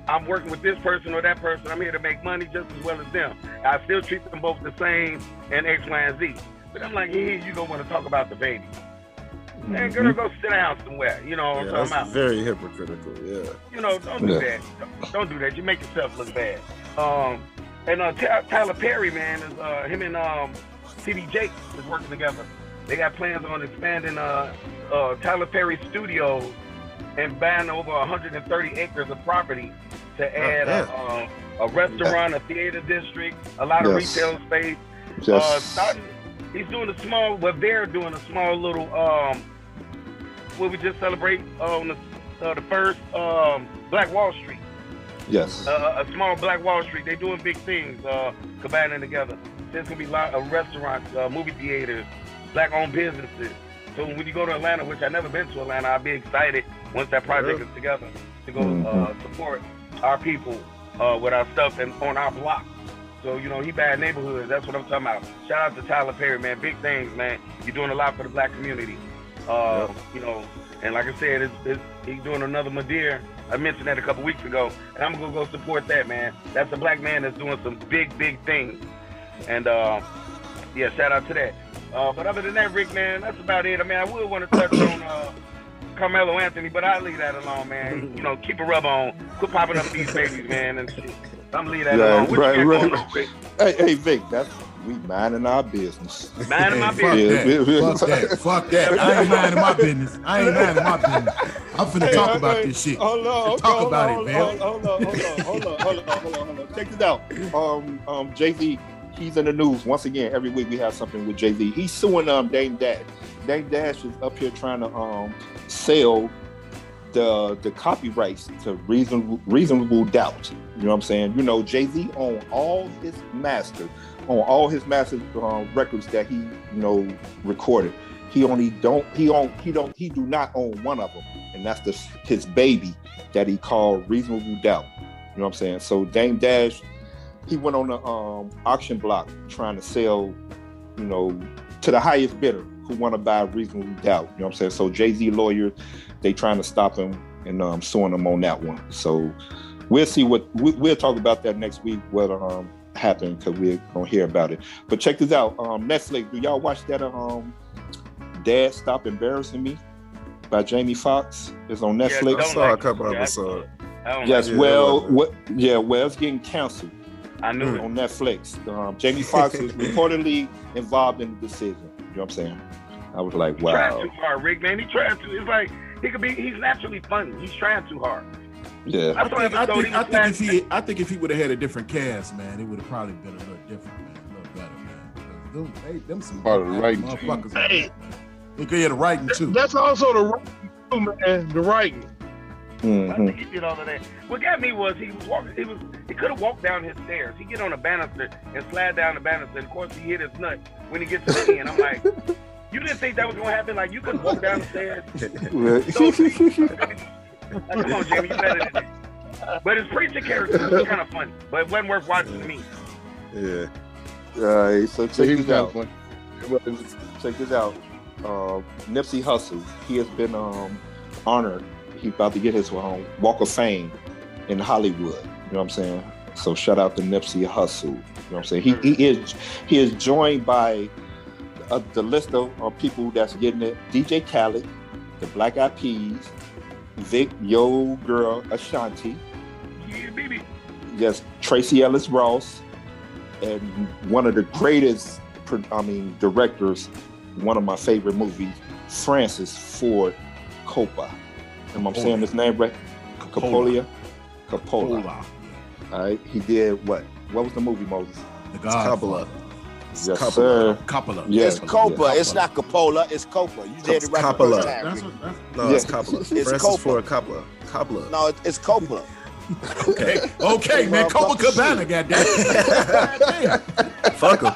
I'm working with this person or that person. I'm here to make money just as well as them. I still treat them both the same and X, Y, and Z. But I'm like, here you don't want to talk about DaBaby. Man, girl, go sit down somewhere. You know what Yeah, I'm talking that's about? very hypocritical. Yeah. You know, don't do Yeah. that. Don't- Don't do that. You make yourself look bad. Um, and uh, Ty- Tyler Perry, man, is uh, him and um, TD Jakes is working together. They got plans on expanding uh, uh, Tyler Perry Studios and buying over 130 acres of property to add a, um, a restaurant, a theater district, a lot of Yes. retail space. Uh, starting, he's doing a small. Well, they're doing a small little. Um, what we just celebrate on the uh, the first um, Black Wall Street. Yes. Uh, a small Black Wall Street. They're doing big things, uh, combining together. There's gonna be a lot of restaurants, uh, movie theaters, black-owned businesses. So when you go to Atlanta, which I've never been to Atlanta, I'll be excited once that project is together to go uh, support our people uh, with our stuff and on our block. So, you know, he bad neighborhoods. That's what I'm talking about. Shout out to Tyler Perry, man. Big things, man. You're doing a lot for the black community. Uh, You know, and like I said, it's, it's, he's doing another Madea. I mentioned that a couple weeks ago, and I'm gonna go support that, man. That's a black man that's doing some big, big things. And uh, yeah, shout out to that. Uh, but other than that, Rick, man, that's about it. I mean, I would want to touch on uh, Carmelo Anthony, but I'll leave that alone, man. You know, keep a rub on. Quit popping up these babies, man, and shit. I'm leave that Yeah, alone. What right, right. going Rick? Hey, hey, Vic, that's we minding our business. Minding my Hey, business. fuck that. Fuck that. Fuck that. I ain't minding my business. I ain't minding my business. I'm finna Hey, talk hey, about hey, this shit. Hold on, hold Talk on, about hold it, on, man. Hold on, hold on, hold on, hold on, hold on, hold on. Check this out. Um, um, Jay Z, he's in the news once again. Every week we have something with Jay Z. He's suing um Dame Dash. Dame Dash is up here trying to um sell the the copyrights to reasonable reasonable doubt. You know what I'm saying? You know, Jay Z on all his masters, on all his massive uh, records that he you know recorded. He only don't he on he don't he do not own one of them, and that's the his baby that he called Reasonable Doubt. You know what I'm saying? So Dame Dash, he went on the um, auction block trying to sell, you know, to the highest bidder who want to buy Reasonable Doubt. You know what I'm saying? So Jay Z lawyers, they trying to stop him and um, suing him on that one. So we'll see what we, we'll talk about that next week. What um happened because we're gonna hear about it. But check this out. Um, Netflix. Do y'all watch that? Um, Dad Stop Embarrassing Me by Jamie Foxx. It's on Yeah, Netflix. I saw like a couple it. Yeah, I episodes. I don't Yes, like Yeah, well, I love what, yeah, well, it's getting canceled. I knew it. on Netflix. Um, Jamie Foxx is reportedly involved in the decision. You know what I'm saying? I was like, He tried wow, too hard, Rick, man. He tried to. It's like he could be. He's naturally funny. He's trying too hard. Yeah. I I think, I think, I think if he, I think if he would have had a different cast, man, it would have probably been a little different, man, a little better, man. 'Cause Them, they, them some Part of the writing motherfuckers. on Hey. that, man. He could hear the writing too. That's also the writing, too, man. The writing. I Mhm. think he did all of that. What got me was he was walking. He was he could have walked down his stairs. He get on a banister and slide down the banister. And of course, he hit his nut when he gets to the end. I'm like, you didn't think that was gonna happen? Like you could walk down the stairs. Like, come on, Jamie, you better than that. But his preacher character was kind of funny, but it wasn't worth watching to me. Yeah. All right, so So check he's this out. got one. Check this out. Uh, Nipsey Hussle, he has been um, honored. He's about to get his um, Walk of Fame in Hollywood. You know what I'm saying? So shout out to Nipsey Hussle. You know what I'm saying? He, he is he is joined by uh, the list of uh, people that's getting it. DJ Khaled, the Black Eyed Peas, Vic, Yo Girl, Ashanti, Yeah, baby. yes, Tracee Ellis Ross, and one of the greatest, I mean, directors, one of my favorite movies, Francis Ford Coppola. Am I saying his name right? Coppola. Coppola. Hola. All right, he did what? What was the movie, Moses? The Godfather. Coppola. Yes, Coppola. sir. Coppola. Yeah. It's Copa. yeah. It's not Coppola. It's Copa. You did it right the Coppola. first time. That's what, that's, No, Yeah. it's Coppola. It's Francis Coppola. Ford Coppola. Coppola. No, it- it's Coppola. okay. Okay, man. Copacabana, goddamn. goddamn. Fuck him.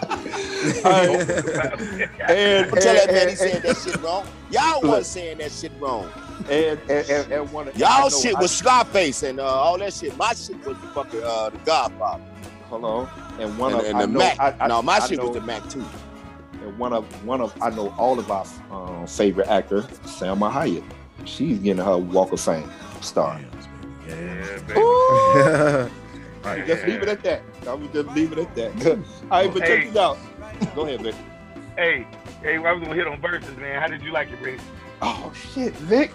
And, Don't tell that man he and, said that shit wrong. Y'all wasn't saying that shit wrong. and, and, and, and one of Y'all know shit I- was Scarface and uh, all that shit. My shit was the fucking uh, the Godfather. hold on, and one And, of and I the know, Mac. I, I, no, my I shit know, was the Mac too. and one of one of I know all of our um, favorite actor, Salma Hayek. She's getting her Walk of Fame star. Yeah, baby. Ooh. All right, just leave it at that. I would just leave it at that. All right, but check Hey. this out. Go ahead, Vic. Hey, hey, I was gonna hit on verses, man. How did you like it, Rick? Oh shit, Vic.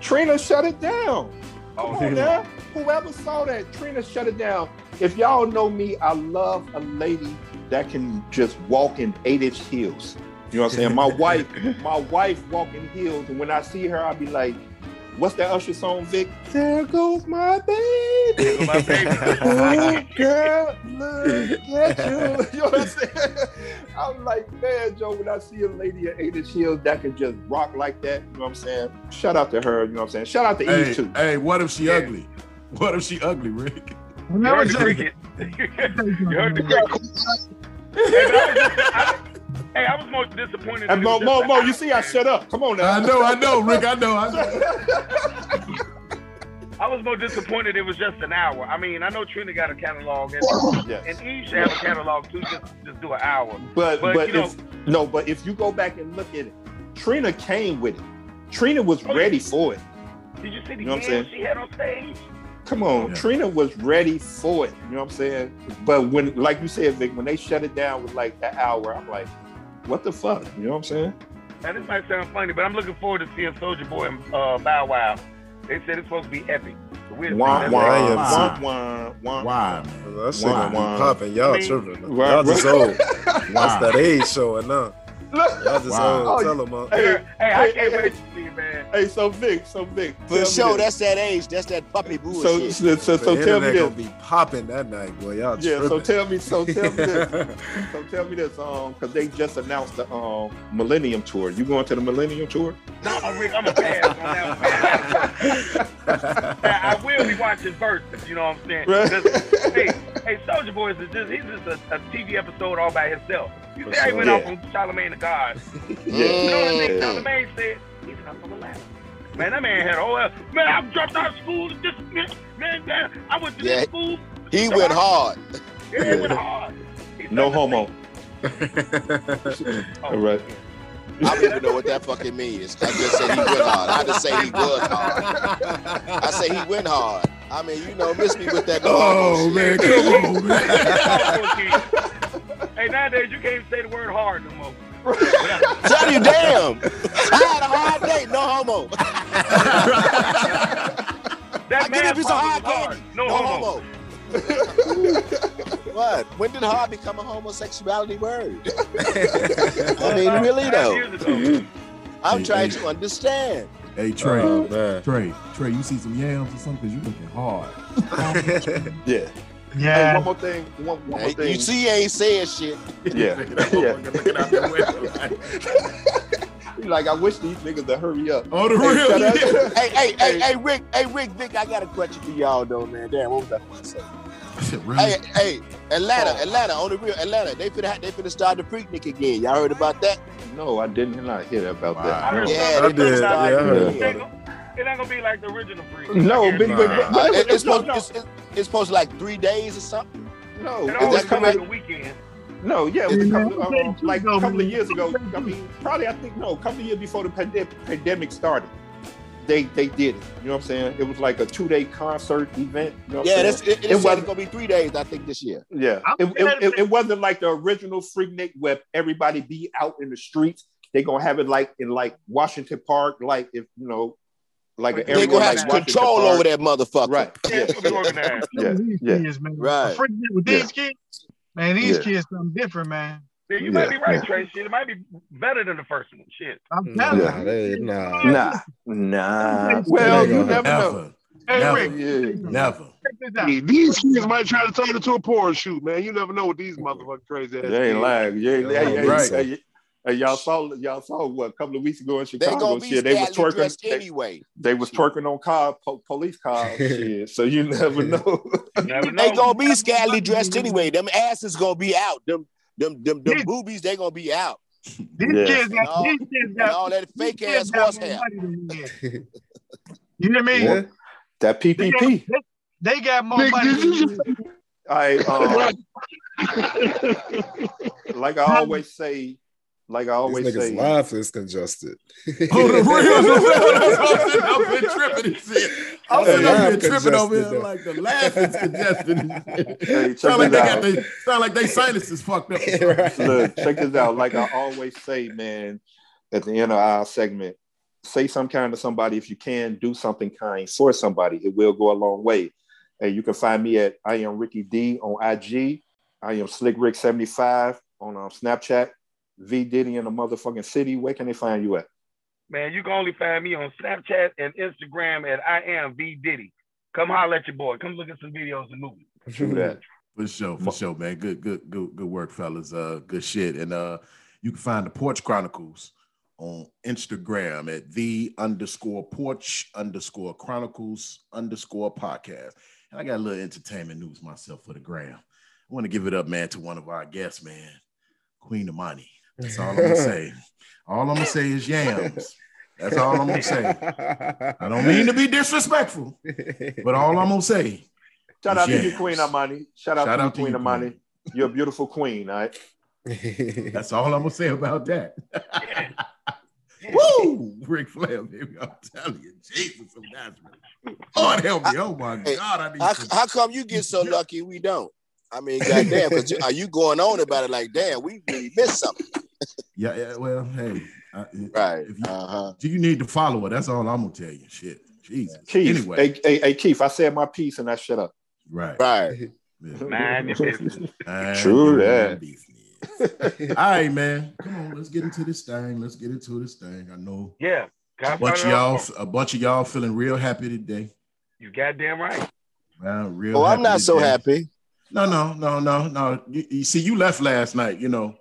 Trina shut it down. Come Oh, on now. Whoever saw that, Trina shut it down. If y'all know me, I love a lady that can just walk in eight-inch heels. You know what I'm saying? My wife, my wife walk in heels, and when I see her, I'll be like, "What's that Usher song, Vic? There goes my baby." My baby. Oh, girl, look at you. You know what I'm saying? I'm like, man, Joe, when I see a lady at eight inch heels that can just rock like that, you know what I'm saying? Shout out to her, you know what I'm saying? Shout out to Hey, Eve too. hey, what if she Yeah. ugly? What if she ugly, Rick? You Never heard the cricket. you heard the cricket. Hey, I was just- I- hey, I was more disappointed. And that it Mo, was Mo, just Mo, you see, I shut up. Come on now. I know, I know, Rick. I know. I know. I was more disappointed it was just an hour. I mean, I know Trina got a catalog, and, Yes. and Eve should have a catalog too. Just just do an hour. But But, but, you know- if no, but if you go back and look at it, Trina came with it. Trina was Oh, ready for it. Did you see the You know what I'm saying? she had on stage? Come on, Yeah. Trina was ready for it. You know what I'm saying? But when, like you said, Vic, when they shut it down with like that hour, I'm like, what the fuck? You know what I'm saying? Now this might sound funny, but I'm looking forward to seeing Soulja Boy and uh, Bow Wow. They said it's supposed to be epic. So we'll see. Wah, wah, all. Ryan, wah, see. wah, wah. Why, man? That shit Wow. gonna be popping. Y'all I mean- tripping. Y'all just old. That's that age showing up. Y'all just Wow. Oh, Tell them, uh, Hey, Hey, I hey, can't hey, wait to see it, man. Hey, so Vic, so Vic. For sure, this. that's that age. That's that puppy so bullshit. so so, so the tell me internet this. gonna be popping that night, boy. Y'all Yeah, so tell me, so tell me this. So tell me this, um, because they just announced the um Millennium Tour. You going to the Millennium Tour? No, I'm, Rick, I'm a pass on that one. Now, I will be watching verses, you know what I'm saying? Right. 'Cause, hey, hey, Soulja Boy is just, he's just a, a TV episode all by himself. You For see how he went Yeah. off on Charlamagne the God. Yeah. You know what I think Mm. Charlamagne said? He's not from Atlanta. Man, that man had a whole, man, I dropped out of school. This, man, man, man, I went to Yeah. this school. He went hard. Yeah, he went hard. He No homo. Oh, All right. I don't even know what that fucking means. I just said he went hard. I just say he was hard. I say he went hard. I mean, you know, miss me with that. no Oh man, shit. come on, man. Hey, nowadays you can't say the word hard no more. Tell you, damn. I had a hard day. No homo. That I give you a piece of hard candy, no, no homo. homo. what? When did hard become a homosexuality word? I mean, really though. I'm trying to understand. Hey Trey, Oh. Trey, Trey, you see some yams or something? Cause you looking hard. Yeah. Hey, Yeah. one more thing. One, one more thing. you see, he ain't saying shit. Yeah. yeah. Looking out the window. He like, I wish these niggas to hurry up. Oh, the Hey, real. yeah. Hey, hey, hey, hey, Rick, hey, Rick, Vic, I got a question for y'all though, man. Damn, what was I going to say? Really? Hey, hey, Atlanta, oh. Atlanta, on the real, Atlanta, they finna, they finna start the Freaknik again. Y'all heard about that? No, I didn't not hear about I that. heard Yeah, something. I they did. finna start Yeah, I heard it It again. ain't gonna- it ain't gonna be like the original freak. No, but, but, but, Uh, but it- it's, no, supposed, no. it's, it's, it's supposed to like three days or something. no, It Is always that come like a weekend. no, yeah, it was a couple, okay, um, like a couple of years ago. I mean, probably I think no, a couple of years before the pande- pandemic started, they they did it. You know what I'm saying? It was like a two day concert event. You know Yeah, that's, it, it, It it wasn't- it's gonna be three days, I think, this year. Yeah, I'm it, it, it, it wasn't like the original Freaknik where everybody be out in the streets. They gonna have it like in like Washington Park, like if you know, like an They They area gonna like have Washington control Park. over that motherfucker. Right. Yeah, Yeah. it's gonna be organized. Yeah. These Yeah. kids, man. Right. Freaking with Yeah. these kids, man, these Yeah. kids something different, man. Yeah, you Yeah, might be right, yeah. Trey. Shit, it might be better than the first one. Shit. I'm mm. Nah, telling Yeah. you. they, nah. Nah, nah. Well, Well, you gonna never know. Never, Hey, Never. Rick, Yeah. never. check this out. Hey, These kids might try to turn it to a porn shoot, man. You never know what these motherfucking crazy ass They ain't kids. lying. Yeah, Yeah, hey, hey, right. Hey, hey, y'all saw y'all saw what a couple of weeks ago in They Chicago. gonna be shit, they was scantily twerking. dressed They, anyway. they was twerking on car po- police cars. shit, so you never know. You never They gonna be scantily dressed anyway. Them asses gonna be out. Them them them, them Yeah. boobies, they gonna be out. These Yeah. kids got, all- these kids And got, all that fake kids ass horse hair. you. You know what I mean? Yeah. that They got, PPP. they, they got more Nigga, money did than you you. I um, like I always say, like I These always niggas' say, life is congested. Oh, the real. That's what I'm sitting up here tripping and shit. I'm sitting up here tripping over here congested, like the laugh is congested. Hey, check sound like this they out. got they sound like they sinuses fucked up. Right. Look, check this out. Like I always say, man, at the end of our segment, say some kind to somebody if you can. Do something kind for somebody. It will go a long way. And you can find me at I am Ricky D on IG. I am Slick Rick seventy five on um, Snapchat. V Diddy in the motherfucking city. Where can they find you at? Man, you can only find me on Snapchat and Instagram at I am V Diddy. Come holler at your boy. Come look at some videos and movies. True that. For sure, for sure, man. Good, good, good, good work, fellas. Uh, good shit. And uh, you can find the Porch Chronicles on Instagram at the underscore porch underscore chronicles underscore podcast. And I got a little entertainment news myself for the gram. I want to give it up, man, to one of our guests, man, Queen Amani. That's all I'm gonna say. All I'm gonna say is yams. That's all I'm gonna say. I don't mean to be disrespectful, but all I'm gonna say. Shout out to Yes. you, Queen Amani. Shout out Shout to you, out to Queen you, Amani. Queen. You're a beautiful queen, all right? That's all I'm gonna say about that. Woo! Rick Flair, baby. I'm telling you, Jesus of Nazareth. Lord help me. Oh my Hey, God, I need How, some- how come you get so lucky we don't? I mean, goddamn, because are uh, you going on about it like, damn, we really missed something? Yeah, yeah, well, hey. I, Right. If you, Uh-huh. you need to follow her, that's all I'm gonna tell you. Shit. Jesus. Keith, Anyway. hey, hey, hey, Keith, I said my piece and I shut up. Right. Right. Yeah. Man, your business. True your that. business. All right, man. Come on, let's get into this thing. Let's get into this thing. I know Yeah. Can I a bunch of y'all, off? a bunch of y'all feeling real happy today. You goddamn right. Well, real. Oh, I'm not so happy. No, no, no, no, no. You, you see, you left last night. You know,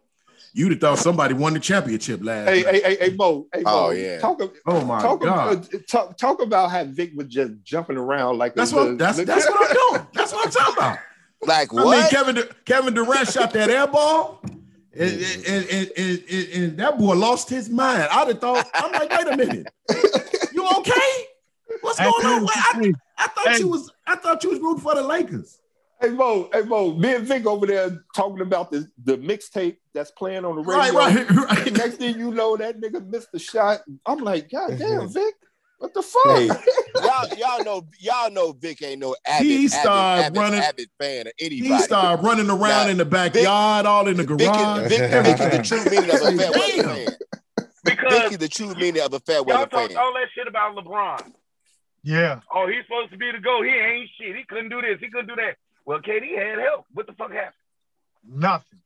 you'd have thought somebody won the championship last Hey, night. hey, hey, hey, Mo. Hey, Mo. Oh, yeah. Talk, oh my talk, God. uh, talk, talk about how Vic was just jumping around like That's what. That's that's what I'm doing. That's what I'm talking about. Like what? I mean. Kevin Du- Kevin Durant shot that air ball, and, and, and, and, and- and that boy lost his mind. I'd have thought. I'm like, wait a minute, you okay? What's going on? I, I thought you was. I thought you was rooting for the Lakers. Hey Mo, hey Mo, me and Vic over there talking about the, the mixtape that's playing on the radio. Right, right, right. Next thing you know, that nigga missed the shot. I'm like, God mm-hmm. damn, Vic, what the fuck? Hey, y'all, y'all know, y'all know Vic ain't no avid, He avid, started avid, running- avid fan of anybody. He started running around Nah, in the backyard, all in the Vic, garage. is, Vic, Vic is the true meaning of a fair weather fan. Because Vic is the true meaning of a fair y'all weather talked fan. all that shit about LeBron. Yeah. Oh, he's supposed to be the GOAT. He ain't shit. He couldn't do this. He couldn't do that. Well, KD had help. What the fuck happened? Nothing.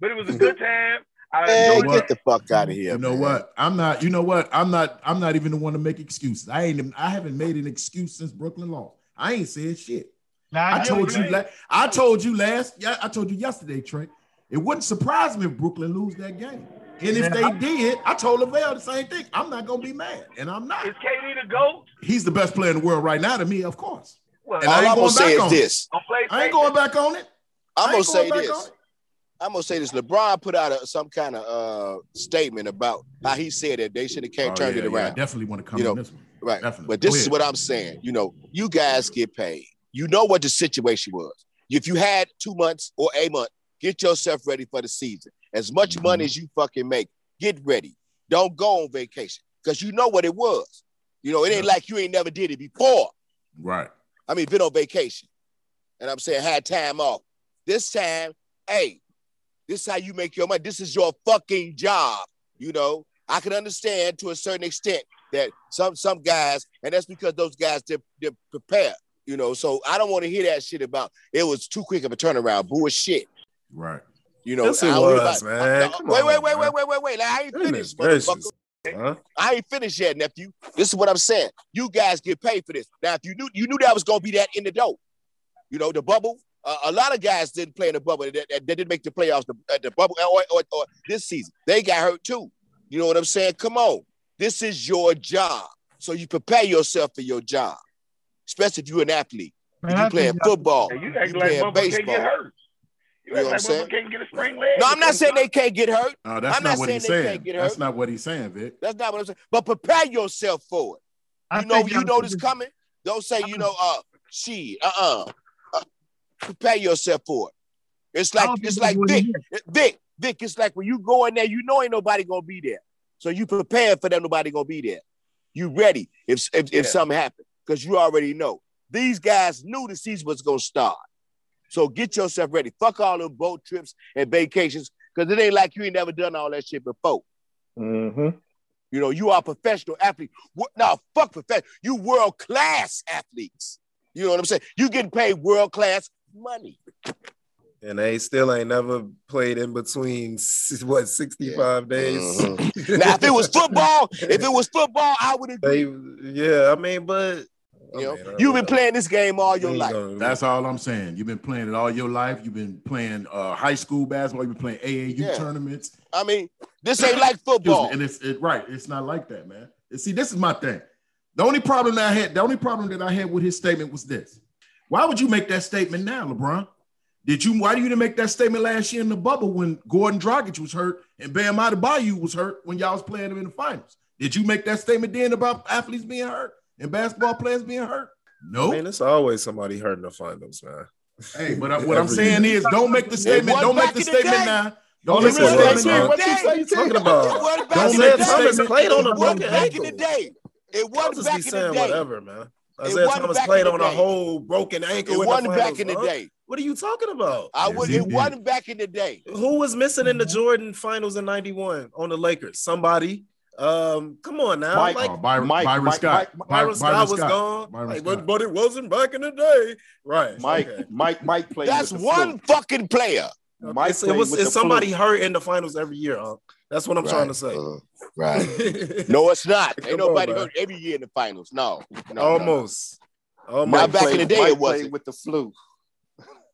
But it was a good time. I Man, enjoyed what? get the fuck out of here. You know man. what? I'm not. You know what? I'm not. I'm not even the one to make excuses. I ain't. even- I haven't made an excuse since Brooklyn lost. I ain't said shit. Now, I get told you. mean. La- I told you last. Yeah, I told you yesterday, Trey. It wouldn't surprise me if Brooklyn lose that game. And if they did, I told Lovelle the same thing. I'm not gonna be mad, and I'm not. Is KD the GOAT? He's the best player in the world right now to me, of course. Well, And All I ain't I'm gonna say back is on this. I ain't going back on it. I'm gonna say this. I'm gonna say this. LeBron put out a, some kind of uh, statement about how he said that they should have Oh, can't turn yeah, it yeah, I around. definitely want to come You know, in this one. Right. Definitely. But this Go is ahead. what I'm saying. You know, you guys get paid. You know what the situation was. If you had two months or a month, get yourself ready for the season. As much Mhm. money as you fucking make, get ready. Don't go on vacation because you know what it was. You know, it ain't Yeah. like you ain't never did it before. Right. I mean, been on vacation. And I'm saying had time off. This time, hey, this is how you make your money. This is your fucking job. You know, I can understand to a certain extent that some some guys, and that's because those guys they're, they're prepared. You know, so I don't want to hear that shit about it was too quick of a turnaround. Bullshit. Right. You know, Yes, it I don't hear was, about- man. I- Come wait, on, wait, wait, man. wait, wait, wait, wait. Like, I ain't Goodness finished, gracious. motherfucker. Huh? I ain't finished yet, nephew. This is what I'm saying. You guys get paid for this. Now, if you knew you knew that was gonna be that in the dope, you know, the bubble. Uh, a lot of guys didn't play in the bubble. They, that didn't make the playoffs. The, uh, the bubble or, or, or this season, they got hurt too. You know what I'm saying? Come on, this is your job, so you prepare yourself for your job, especially if you're an athlete. Man, you playing football, you you like playing can't get baseball. Hurt. You, You know what I'm saying? can't get a spring leg. No, I'm not saying they can't get hurt. No, that's I'm not, not what saying he's saying. That's not what he's saying, Vic. That's not what I'm saying. But prepare yourself for it. I you know, you y'all know this coming. Don't say, you know, uh, she, uh-uh. Uh, prepare yourself for it. It's like it's like what Vic, it is. Vic, Vic. It's like when you go in there, you know ain't nobody gonna be there, so you prepare for them. Nobody gonna be there. You ready if if, if something happens because you already know. These guys knew the season was gonna start, so get yourself ready. Fuck all them boat trips and vacations because it ain't like you ain't never done all that shit before. Mm-hmm. You know, you are a professional athlete. Now? Fuck professional. You world class athletes. You know what I'm saying? You getting paid world class money. And they still ain't never played in between what 65 days. Mhm. Now, if it was football, if it was football, I would they, yeah, I mean, but You know, I mean, you've been playing this game all your life. That's all I'm saying. You've been playing it all your life. You've been playing uh, high school basketball. You've been playing AAU Yeah. tournaments. I mean, this ain't like football. And it's it, right. It's not like that, man. And see, this is my thing. The only problem that I had, the only problem that I had with his statement was this. Why would you make that statement now, LeBron? Did you? Why do you didn't make that statement last year in the bubble when Gordon Dragic was hurt and Bam Adebayo was hurt when y'all was playing them in the finals? Did you make that statement then about athletes being hurt and basketball players being hurt? No. I mean, it's always somebody hurting the finals, man. Hey, but I, what I'm saying year. is, don't make the statement. Don't make the in the statement now. Don't make listen, the what statement I'm now. What Day. you It talking about? back Don't in make the the statement. played on a It wasn't broken back in the ankle. day. It wasn't back in the day. whatever, man. It Isaiah wasn't Thomas back in played on a whole broken ankle. It in the wasn't back in the day. What are you talking about? I Yes, would. It did. wasn't back in the day. Who was missing in the Jordan finals in 91 on the Lakers? Somebody. Um, come on now. Mike- like Oh, Byron, Mike- Byron Mike- Scott. Mike- Byron Scott was gone. Byron Like, Scott. but, but it wasn't back in the day. Right. Mike, okay. Mike, Mike played. That's one flu. fucking player. Mike It's, it was with it's somebody flu. hurt in the finals every year, huh? That's what I'm trying to say. Uh, right. No, it's not. Ain't Come on, nobody man. hurt every year in the finals. No. no, no. Almost. Almost. Now, Mike back in the day, Mike it wasn't. with the flu.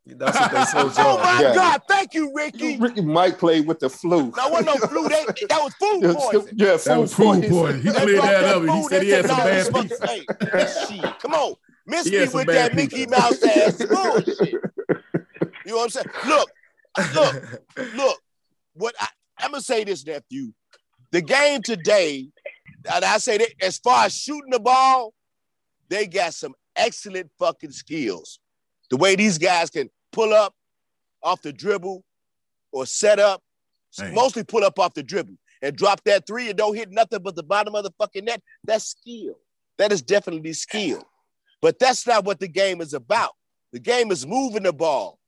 That's what they told Oh y'all. my Yeah. God! Thank you, Ricky. Ricky Mike played with the flu. That wasn't no flu. They, that was food poison. yeah, That food was food poison. poison. He cleared brought that up. He food, said he had some bad this pizza. hey. Come on. Miss me with bad that Mickey. Mouse ass bullshit. You know what I'm saying? Look, look, look. What I, I'm gonna say this, nephew. The game today, and I say that as far as shooting the ball, they got some excellent fucking skills. The way these guys can pull up off the dribble or set up, mostly pull up off the dribble and drop that three and don't hit nothing but the bottom of the fucking net. That's skill. That is definitely skill. But that's not what the game is about. The game is moving the ball,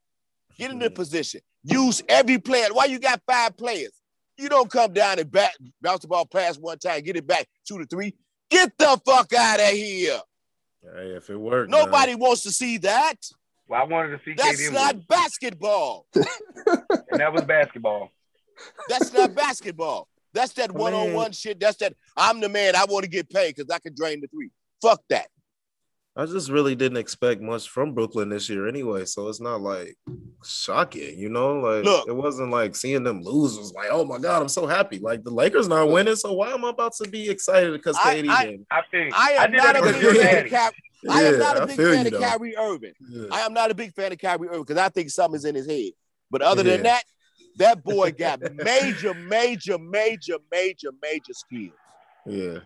get in the mm-hmm. position, use every player. Why you got five players? You don't come down and back, bounce the ball past one time, get it back two to three. Get the fuck out of here. Hey, if it works. Nobody wants to see that. Well, I wanted to see That's KD not lose, basketball. and that was basketball. That's not basketball. That's that mean- one-on-one shit. That's that I'm the man. I want to get paid because I can drain the three. Fuck that. I just really didn't expect much from Brooklyn this year anyway. So it's not like shocking, you know? Like Look. it wasn't like seeing them lose was like, oh my God, I'm so happy. Like the Lakers not winning. So why am I about to be excited because I- KD I- did? I think I am did not a big fan daddy. of Kyrie. I am not I a big fan of. Kyrie Irving. Yeah. I am not a big fan of Kyrie Irving because I think something's in his head. But other Yeah. than that, that boy got major, major, major, major, major skills. Yeah.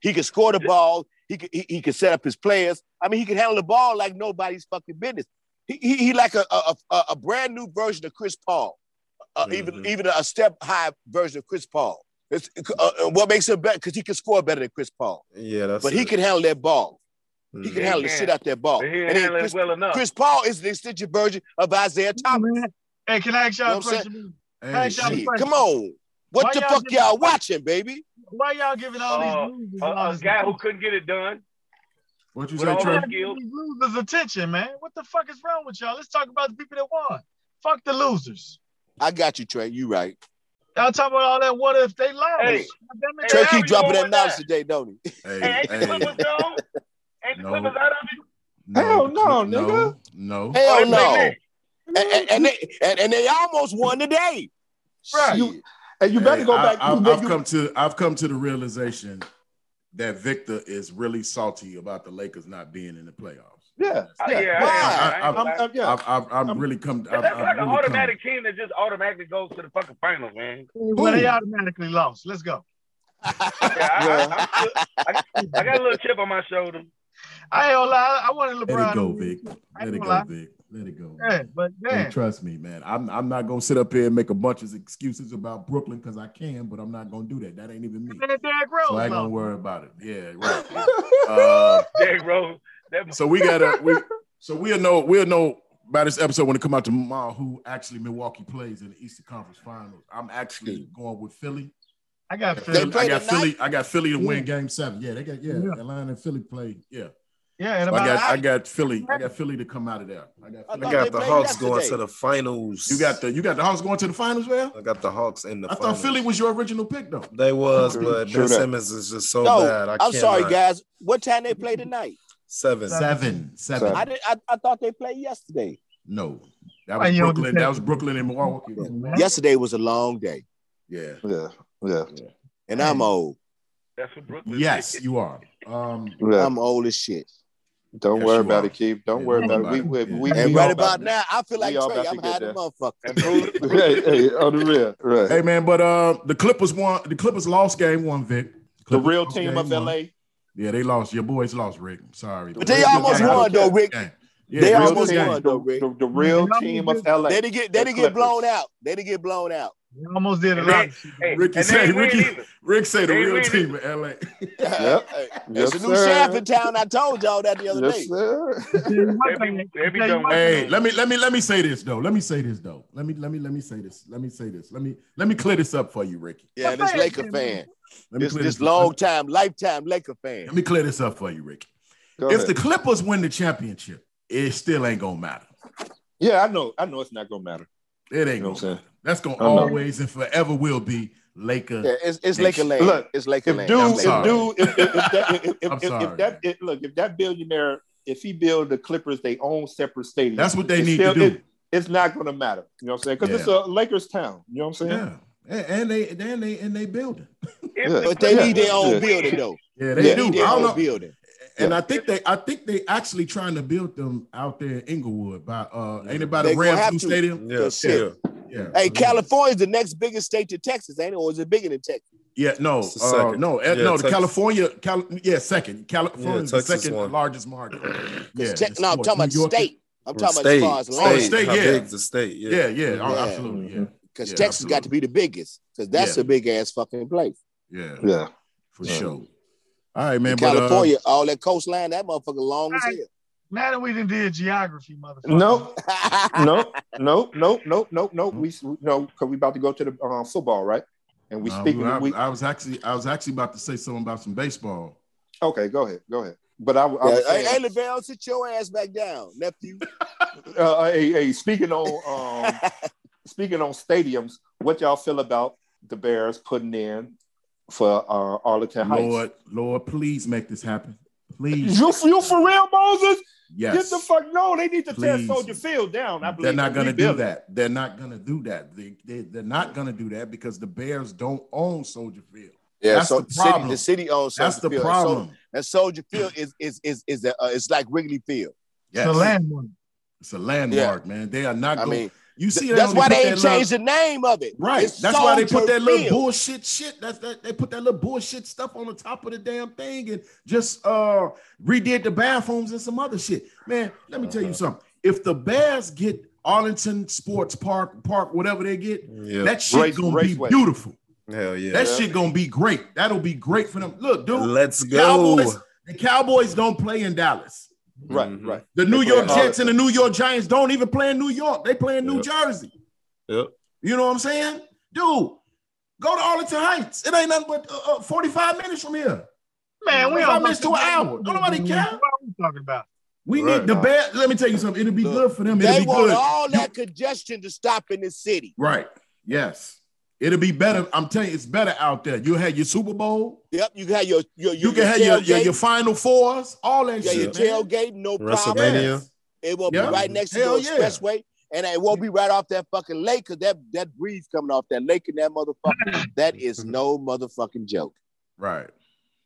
He can score the ball. He can he, he can set up his players. I mean, he can handle the ball like nobody's fucking business. He he, he like a, a a a brand new version of Chris Paul, uh, even Mhm. even a step high version of Chris Paul. It's, uh, uh, what makes him better because he can score better than Chris Paul, Yeah, that's but he can handle that ball. He Mhm. can handle the can. shit out that ball. But he And ain't then Chris, it well enough. Chris Paul is the extension version of Isaiah Thomas. Hey, can I ask You y'all know a what I'm question? Hey, Hey, y'all- come on. What Why the y'all fuck y'all watching, baby? Why y'all giving all Uh, these losers A, all a guy who couldn't get it done. what you say, all Trey? those- Why y'all these losers attention, man? What the fuck is wrong with y'all? Let's talk about the people that won. Fuck the losers. I got you, Trey. You right. Y'all talking about all that what if they lost? Hey. God. Trey keep dropping that knowledge that? today, don't he? Hey, Hey, ain't the hey, Clippers gone? Ain't the No. Clippers out of it? Hell the no, nigga. No, no. Hell Oh, no. And, and, and they and, and they almost won today. Right. Shit. And you better Hey, go I, back. I, I've you- come to I've come to the realization that Victor is really salty about the Lakers not being in the playoffs. yeah, Uh, yeah. yeah, I, I, I- ain't I'm, gonna lie. I'm, yeah. I've, I've, I'm I'm- really come. But I've, that's I've like an really come- automatic team that just automatically goes to the fucking finals, man. Well, they automatically lost. Let's go. Yeah, I, I, I, I, I got a little chip on my shoulder. I ain't gonna lie. I wanted Let LeBron. it go, to Vic. win. Let it go, lie. Vic. Let it go. Yeah, but Hey, man, trust me, man. I'm I'm not gonna sit up here and make a bunch of excuses about Brooklyn because I can, but I'm not gonna do that. That ain't even me. man, Derrick Rose So I ain't gonna worry about it. Yeah, right. uh, Derrick Rose. So we gotta we so we'll know we'll know by this episode when it come out tomorrow who actually Milwaukee plays in the Eastern Conference Finals. I'm actually going with Philly. I got Philly. I got? Philly. I got Philly to win Yeah. Game Seven. Yeah, they got yeah. Yeah. Atlanta and Philly play. Yeah, Yeah, and So I got I an got Philly. I got Philly to come out of there. I got. I Philly. I thought got the Hawks going yesterday. to the finals. You got the you got the Hawks going to the finals, man. I got the Hawks in the I finals. thought Philly was your original pick though. They was, but true Ben. Simmons is just so No, bad. I I'm sorry, cannot. guys. What time they play tonight? Seven. Seven, seven. I did. I, I thought they played yesterday. No, that was Brooklyn. That was Brooklyn and Milwaukee. man. Yesterday was a long day, Yeah. yeah, yeah, and I'm old. that's what Brooklyn Yes, did. you are. Um, yeah. I'm old as shit. Don't Yes, worry about are. it, Keith. Don't Yeah, worry about it. We, worry we, about we. And we right all about now, I feel like We all Trey. about I'm to get high motherfucker. Hey, hey, on the real, right? hey man, but uh, the Clippers won. The Clippers lost game one, Vic. The real team game of won. LA. Yeah, they lost. Your boys lost, Rick. I'm sorry. But they almost game. won though, Rick. Yeah. Yeah, They real almost game. won though, Rick. The, the real team of LA. They didn't get they didn't get blown out. They didn't get blown out. You almost did a And lot. they- of shit. Hey, Ricky and say Ricky. Rick say the real team of LA. Yep. Hey, Yes, it's a new sir. sheriff in town. I told y'all that the other Yes, day. sir. Tell you one They be- thing, they be tell you done one with thing. Hey, let me let me let me say this though. Let me say this though. Let me let me let me say this. Let me say this. Let me let me clear this up for you, Ricky. Yeah, this Laker fan. Let me This clear this this long time, lifetime Laker fan. Let me clear this up for you, Ricky. Go If ahead. the Clippers win the championship, it still ain't gonna matter. yeah, I know. I know it's not gonna matter. It ain't You know gonna what I'm saying? That's gonna I know. always and forever will be Laker. Yeah, it's, it's Nation. Laker land. Look, it's Laker If land. dude, I'm if dude, if, if, if that, if, if, if, if that, if, look, if that billionaire, if he build the Clippers they own separate stadium, That's what they it's need still- to do. it- it's not gonna matter. You know what I'm saying? Because it's a Lakers town. You know what I'm saying? yeah. And, and they and they and they building. Yeah. But they need their own building though. Yeah, they They do. need I their don't own know. building. And I think they I think they actually trying to build them out there in Inglewood by uh ain't it by the Rams have new stadium? Yeah, Cause shit. Yeah. Hey, So, California's the next biggest state to Texas, ain't it? Or is it bigger than Texas? Yeah, no, uh, second. no, uh, Yeah, no. The California, Cal, yeah, second. California is the second one. largest market. Yeah, Te- no, I'm sports. talking about York- state. I'm talking state, about as far as Oh, land. state, how yeah. big's the state? Yeah, Yeah, yeah, oh, Yeah. absolutely, yeah, Because Yeah, Texas got to be the biggest. Because that's Yeah. a big ass fucking place. yeah, Yeah. for Yeah. sure. All right, man. In but, uh, California, all that coastline, that motherfucker long as Now that we done did geography, motherfucker. No, hell. no, no, no, no, no, no. We no, because we about to go to the uh, football, right? And we no, speaking. I, we, I was actually, I was actually about to say something about some baseball. okay, go ahead, go ahead. But I, I Yeah, was hey, saying, hey, Lovelle, sit your ass back down, nephew. uh, hey, hey, speaking on um, speaking on stadiums, what y'all feel about the Bears putting in for uh, Arlington Heights? Lord, Lord, please make this happen. Please, You, you for real, Moses? yes. Get the fuck no! They need to tear Soldier Field down. I believe They're not going to do that. They're not going to do that. They, they, they're not going to do that because the Bears don't own Soldier Field. Yeah, That's so the city, problem. the city owns Soldier That's the Field. And problem. And Soldier Field is is is is a, uh, it's like Wrigley Field. Yes. It's a landmark. It's a landmark, man. They are not I going. mean, you see, that's why they that ain't little- changed the name of it. Right. It's That's why they put that little Field. bullshit shit. That's that they put that little bullshit stuff on the top of the damn thing and just uh redid the bathrooms and some other shit. Man, let me tell Uh-huh. you something. If the Bears get Arlington Sports Park, Park, whatever they get, yeah. that shit Race- gonna Raceway. be beautiful. Hell yeah. That shit gonna be great. That'll be great for them. Look, dude, Let's go. Cowboys, the Cowboys don't play in Dallas. Right, Mhm. right. The New York play Jets and the New York Giants don't even play in New York. They play in New Yep. Jersey. Yep. You know what I'm saying? Dude, go to Arlington Heights. It ain't nothing but uh, uh, 45 minutes from here. Man, we 45 don't minutes to an hour. Don't nobody care. What are we talking about? We Right. need the best. Let me tell you something. It'll be Look, good for them. It'll They be want good. all that congestion to stop in the city. Right. Yes. It'll be better. I'm telling you, it's better out there. You had your Super Bowl. Yep, you have your your, You can have your, your, your Final Fours. All that yeah, shit. your man. tailgate, no problem. Yes. It will Yeah. be right next to Hell the yeah. expressway, and it won't be right off that fucking lake because that that breeze coming off that lake and that motherfucker. that is no motherfucking joke. Right.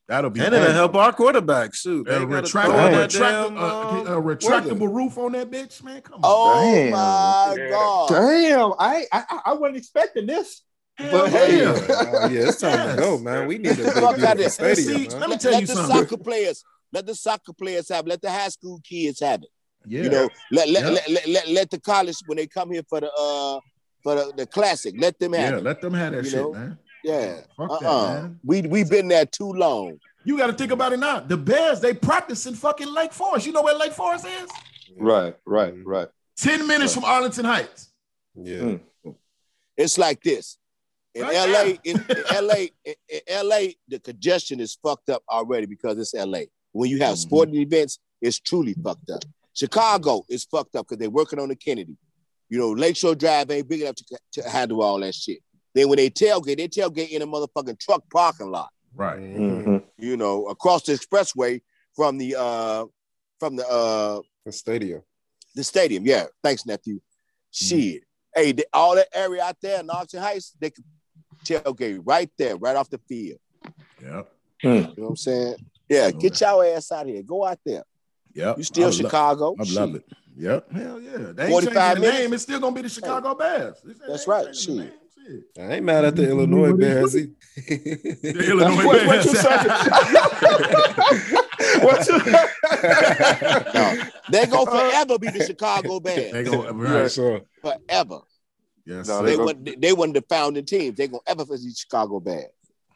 That'll be And it'll good. help our quarterback. Shoot. A They gotta retractable, throw that retractable, damn, uh, uh, a retractable roof on that bitch, man. Come on. Oh Damn. my Yeah. god! Damn, I, I I wasn't expecting this. Hell But hey, yeah. Oh, yeah, it's time Yes. to go, man. We need a big, Fuck out beautiful there. stadium, See, let me Let, tell let you the something. soccer players, let the soccer players have, it. let the high school kids have it. Yeah. You know, let let, Yeah. let, let, let let the college when they come here for the uh for the, the classic, let them have yeah, it. let them have that You shit, know? man. Yeah. Fuck that, Uh-uh. man. We we been there too long. You got to think about it now. The Bears, they practice in fucking Lake Forest. You know where Lake Forest is? Right, right, right. 10 minutes from Arlington Heights. Yeah. Mm. It's like this. In Right LA, in, in LA, in, in LA, the congestion is fucked up already because it's LA. When you have Mhm. sporting events, it's truly fucked up. Chicago is fucked up because they're working on the Kennedy. You know, Lakeshore Drive ain't big enough to, to handle all that shit. Then when they tailgate, they tailgate in a motherfucking truck parking lot. Right. Mm-hmm. You know, across the expressway from the uh from the uh The stadium. the stadium. Yeah, thanks, nephew. Shit. Hey, the, all that area out there in Arlington Heights, they could tailgate right there, right off the field. Yep. Hmm. You know what I'm saying? Yeah, Oh, get your ass out here. Go out there. Yeah. You still I love- Chicago. I love it. Yep. Hell yeah. They 45 changing the minutes? name. It's still gonna be the Chicago Bears. That's right. changing Shit. I ain't mad at the Illinois Bears. The Illinois What- what you Bears. say? what you, No, they gonna uh, forever be the Chicago Bears. They go Yeah, right. sure. Forever. Yes. No, sir. They they go- were they one of the founding teams. They gonna ever be the Chicago bad.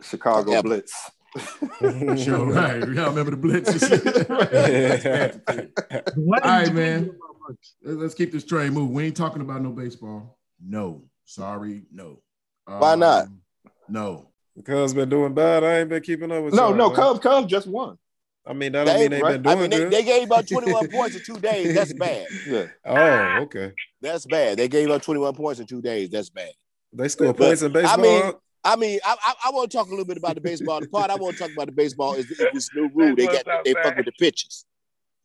Chicago Forever. Blitz. Sure, right. Y'all remember the blitz and shit? All right, man. do about Bucks? Let's let's keep this train moving. We ain't talking about no baseball. No. Sorry, no. Why not? Um, No. Cubs been doing bad. I ain't been keeping up with. No, y'all, no, man. Cubs, Cubs just won. I mean, that don't They- mean they right? been I mean, they, good. they gave up 21 points in two days. That's bad. Yeah. oh, okay. That's bad. They gave up 21 points in two days. That's bad. They score But, points in baseball. I mean, I mean, I, I, I want to talk a little bit about the baseball. The part I want to talk about the baseball is, is this new rule. They got they fuck with the pitches.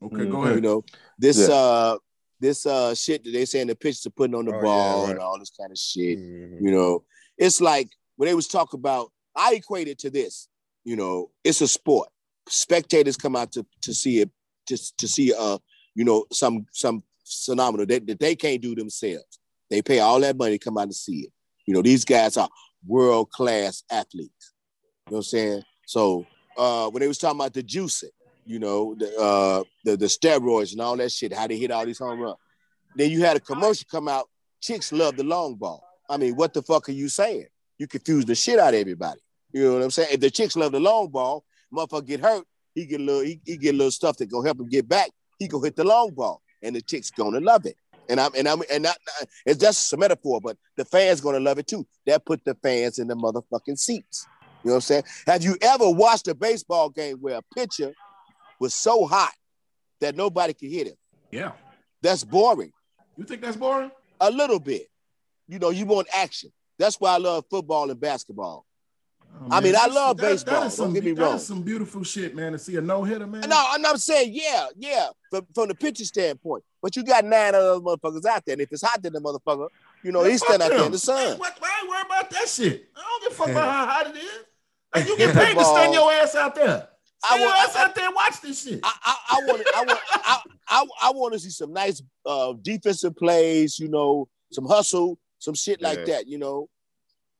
Okay, go Mhm. ahead. You know, this Yeah. uh this uh shit that they saying the pitchers are putting on the Oh, yeah, ball right. and all this kind of shit. Mhm. You know, it's like when they was talking about. I equate it to this. You know, it's a sport. Spectators come out to to see it to to see uh you know some some phenomenal that, that they can't do themselves. They pay all that money to come out and see it. You know, these guys are world class athletes. You know what I'm saying? So uh when they was talking about the juicing, you know, the uh the, the steroids and all that shit, how they hit all these home runs. Then you had a commercial come out, chicks love the long ball. I mean, what the fuck are you saying? You confuse the shit out of everybody. You know what I'm saying? If the chicks love the long ball, motherfucker get hurt, he get a little he, he get a little stuff that gonna help him get back. He gonna hit the long ball, and the chicks gonna love it. And I'm and I'm and not, it's just a metaphor, but the fans gonna love it too. That put the fans in the motherfucking seats. You know what I'm saying? Have you ever watched a baseball game where a pitcher was so hot that nobody could hit him? Yeah. That's boring. You think that's boring? A little bit. You know, you want action. That's why I love football and basketball. Oh, I mean, I love that- baseball, That is don't some, get me wrong. is some beautiful shit, man. To see a no hitter, man. No, I'm not saying, yeah, yeah, from, from the pitcher standpoint. But you got nine of those motherfuckers out there. And if it's hot, then the motherfucker, you know, Yeah, he's standing out there in the sun. What, why I worry about that shit? I don't give a fuck about how hot it is. Like, you get paid to stand your ass out there. I Stand your want- ass out there and watch this shit. I, I, I want to, I want, I, I, I want to see some nice uh, defensive plays. You know, some hustle, some shit like Yeah. that. You know,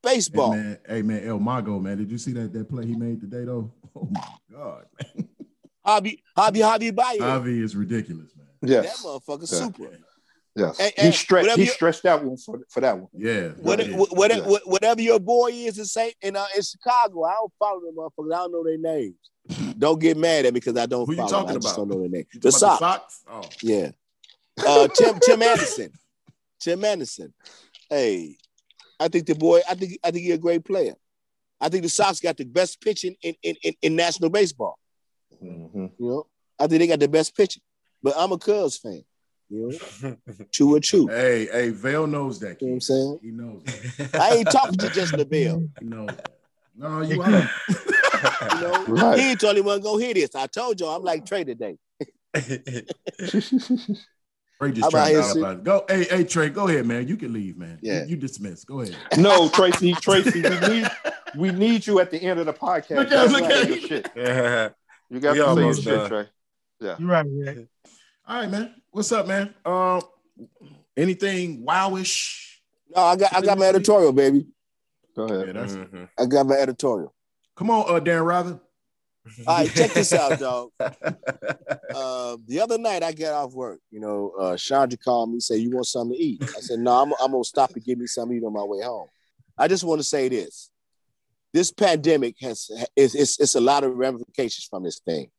Hey baseball. man, hey man, El Mago, man. Did you see that that play he made today though? Oh my god, man. Hobby, hobby, hobby, buy it. Javy is ridiculous, man. Yeah, that motherfucker Yeah. super. Yes. And- he and stretched whatever he stretched that one for, for that one. Yeah. What, yeah. what, what, Yeah. whatever your boy is in Saint in, uh, in Chicago, I don't follow them motherfuckers. I don't know their names. don't get mad at me because I don't Who you talking them. I just about? don't know their name. The talking about Sox. Oh. Yeah. Uh, Tim Tim Anderson. Tim Anderson. Hey, I think the boy. I think I think he's a great player. I think the Sox got the best pitching in in, in, in national baseball. Mhm. You know, I think they got the best pitching. But I'm a Cubs fan. You know, two or two. Hey, hey, Vale knows that. You know what I'm saying? He knows that. I ain't talking to just Lovelle. He knows that. No, you are. You know, Right. he told him wasn't gonna hear this. I told y'all I'm like Trey today. Trey just I'm out trying to see- about it. Go, hey, hey, Trey, go ahead, man. You can leave, man. Yeah. You, you dismiss. Go ahead. No, Tracy, Tracy, we need we need you at the end of the podcast. Look at- look at your you. shit. Yeah. You got We to say your shit, done. Trey. You're right, Rick. All right, man. What's up, man? Um, anything wowish? No, I got I got my editorial, baby. Go Yeah, ahead. that's. Mhm. I got my editorial. Come on, uh, Dan Rather. All right, check this out, dog. Uh, the other night I got off work. You know, uh, Chandra called me, say, "You want something to eat?" I said, "No, I'm, I'm gonna stop and give me something to eat on my way home." I just want to say this: this pandemic has it's, it's it's a lot of ramifications from this thing,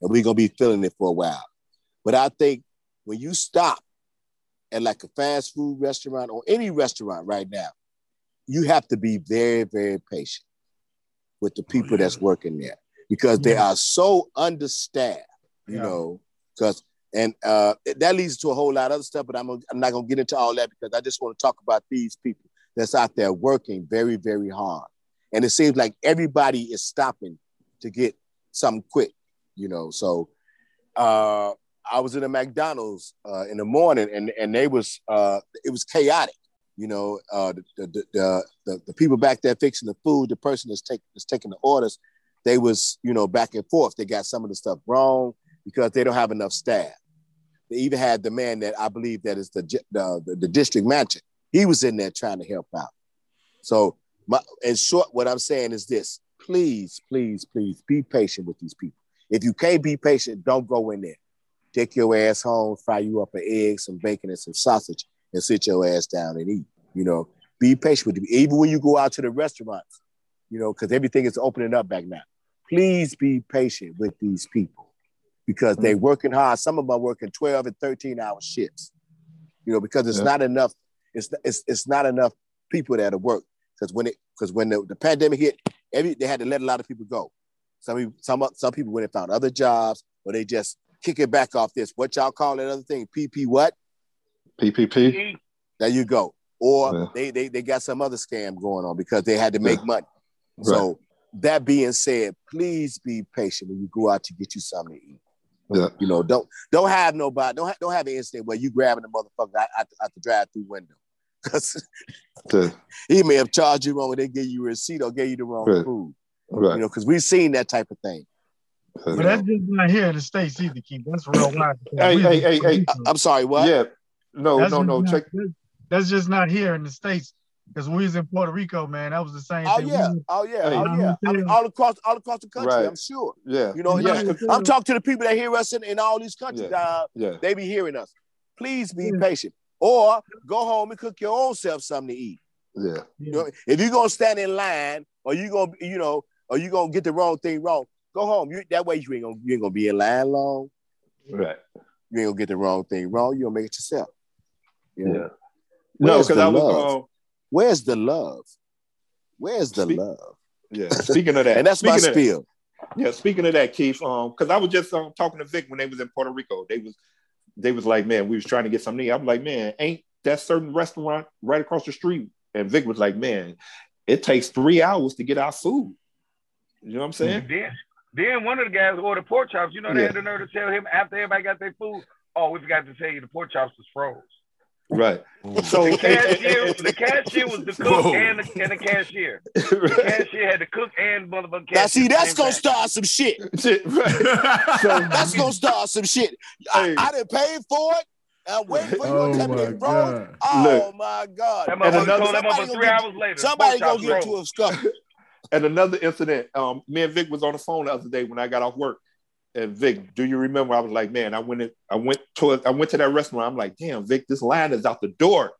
and we're gonna be feeling it for a while. But I think when you stop at like a fast food restaurant or any restaurant right now, you have to be very, very patient with the people yeah. that's working there because they are so understaffed, you Yeah. know, because and uh, that leads to a whole lot of other stuff, but I'm, I'm not gonna get into all that because I just want to talk about these people that's out there working very, very hard. And it seems like everybody is stopping to get something quick, you know. So uh I was in a McDonald's uh, in the morning and and they was uh it was chaotic. You know, uh the the, the the people back there fixing the food, the person that's taking that's taking the orders, they was, you know, back and forth. They got some of the stuff wrong because they don't have enough staff. They even had the man that I believe that is the the, the, the district manager. He was in there trying to help out. So my in short, what I'm saying is this: please, please, please be patient with these people. If you can't be patient, don't go in there. Take your ass home, fry you up an egg, some bacon, and some sausage, and sit your ass down and eat. You know, be patient with them. Even when you go out to the restaurants, you know, because everything is opening up back now. Please be patient with these people because they're mm-hmm. working hard. Some of them are working 12 and 13 hour shifts, you know, because it's Yeah. not enough. It's, it's, it's not enough people that are work. Because when it because when the, the pandemic hit, every they had to let a lot of people go. Some people, some some people went and found other jobs, or they just kick it back off this. What y'all call that other thing? PP what? PPP. There you go. Or Yeah. they, they they got some other scam going on because they had to make money. So that being said, please be patient when you go out to get you something to eat. Yeah. You know, don't don't have nobody, don't have, don't have an instinct where you grabbing the motherfucker out, out, the- out the drive-through window. Because Yeah. he may have charged you wrong when they gave you a receipt or gave you the wrong Right. food. Right. You know, because we've seen that type of thing. But that's just not here in the states either, Keith. That's real wide. Hey, hey, hey, hey. I- I'm sorry, what? Yeah. No, That's no, no. not- Check. That's just not here in the states. Because we was in Puerto Rico, man. That was the same Oh thing. yeah, We- oh yeah, Hey. oh yeah. I mean, all across all across the country, Right. I'm sure. Yeah. You know, yeah. yeah, I'm talking to the people that hear us in, in all these countries. Yeah. Uh, Yeah. they be hearing us. Please be Yeah. patient, or go home and cook your own self something to eat. Yeah. You know, if you're gonna stand in line, or you gonna, you know, or you gonna get the wrong thing wrong, go home. You, that way you ain't gonna you ain't gonna be in line long. Right. You ain't gonna get the wrong thing wrong. You gonna make it yourself. You know? Yeah. No, because I was. Love? Where's the love? Where's the Speak- love? yeah. Speaking of that, And that's my speaking of- spiel. Yeah, speaking of that, Keith, um, because I was just um, talking to Vic when they was in Puerto Rico. They was they was like, man, we was trying to get something. to eat. I'm like, man, ain't that certain restaurant right across the street? And Vic was like, man, it takes three hours to get our food. You know what I'm saying? Then, then one of the guys ordered pork chops. You know, they Yeah. had the nerve to tell him after everybody got their food, oh, we forgot to tell you the pork chops was froze. Right. So The cashier, the cashier was the cook and the, and the cashier. The cashier had the cook and motherfucking cashier. Now see, that's gonna time. start some shit. Shit, right. That's gonna start some shit. I, Hey. I didn't pay for it. I'm waiting for you oh to tell me my they god. Oh Look. my god! That And another- somebody motherfucker gonna three hours later. Somebody gonna get into a scuffle. And another incident, um, me and Vic was on the phone the other day when I got off work. And Vic, do you remember? I was like, man, I went in, I went to I went to that restaurant. I'm like, damn, Vic, this line is out the door.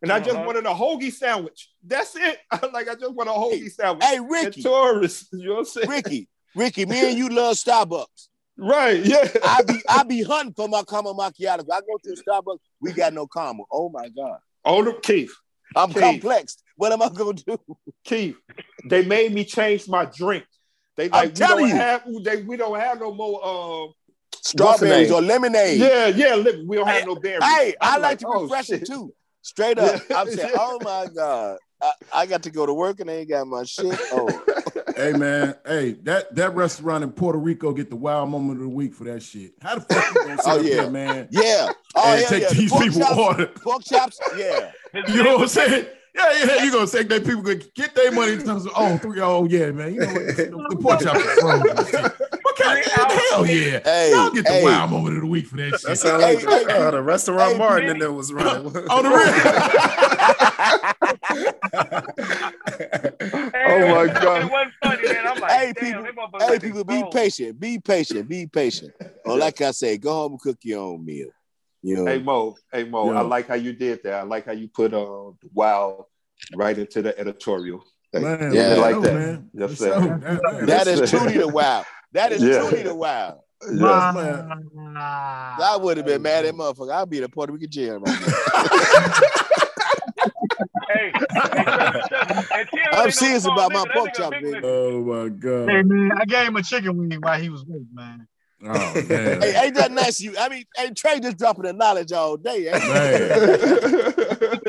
And I just Uh-huh. wanted a hoagie sandwich. That's it. I'm like, I just want a hoagie sandwich. Hey And Ricky, tourists, you know what I'm saying? Ricky, Ricky, me and you love Starbucks. Right, yeah. I be I be hunting for my caramel macchiato. I go to a Starbucks, we got no caramel. Oh my god, Oh, the Keith, I'm Keith. complex. What am I gonna do? Keith, they made me change my drink. They I'm we telling don't you. have they we don't have no more um Strawberries or lemonade. yeah, yeah, look, we don't have no berries. Hey, I I'm like to oh, refresh it too. Straight up. Yeah. I'm saying, oh my God. I, I got to go to work and I ain't got my shit. Oh, Hey man, hey, that that restaurant in Puerto Rico get the wild moment of the week for that shit. How the fuck you gonna sit Oh, yeah. there, man? yeah. Oh, and hell take yeah. The these pork people chops, order. pork chops, yeah. You know what I'm saying? Yeah, yeah, You're gonna take that people gonna get their money in terms of oh three oh yeah, man. You know what? The, the pork chops are frozen. What kind of hell yeah? Hey, Y'all get the hey. wild moment of the week for that shit. That shit. sounds like Hey, the, uh, the restaurant hey, Martin Benny. in there was running. On the Hey, Oh, my god. it God. wasn't funny, man. I'm like, Hey, damn, people, hey, people, be patient. Be patient. Be patient. Or like I say, go home and cook your own meal. You know, Hey Mo, hey Mo, Yeah. I like how you did that. I like how you put uh wow right into the editorial. Man, Yeah. yeah, like like that. man. Yes, sir. That- that- that is Yes, sir. truly the wow. That is Yeah. truly the wow. Yes. Wow. I would have been mad at motherfucker. I'd be in a Puerto Rican jail right now. Hey, hey, I'm serious about my pork chop, big baby. Oh my god. Hey man, I gave him a chicken wing while he was with, man. Oh. Hey, ain't that nice? You, I mean, hey, Trey just dropping the knowledge all day. Ain't he? Man.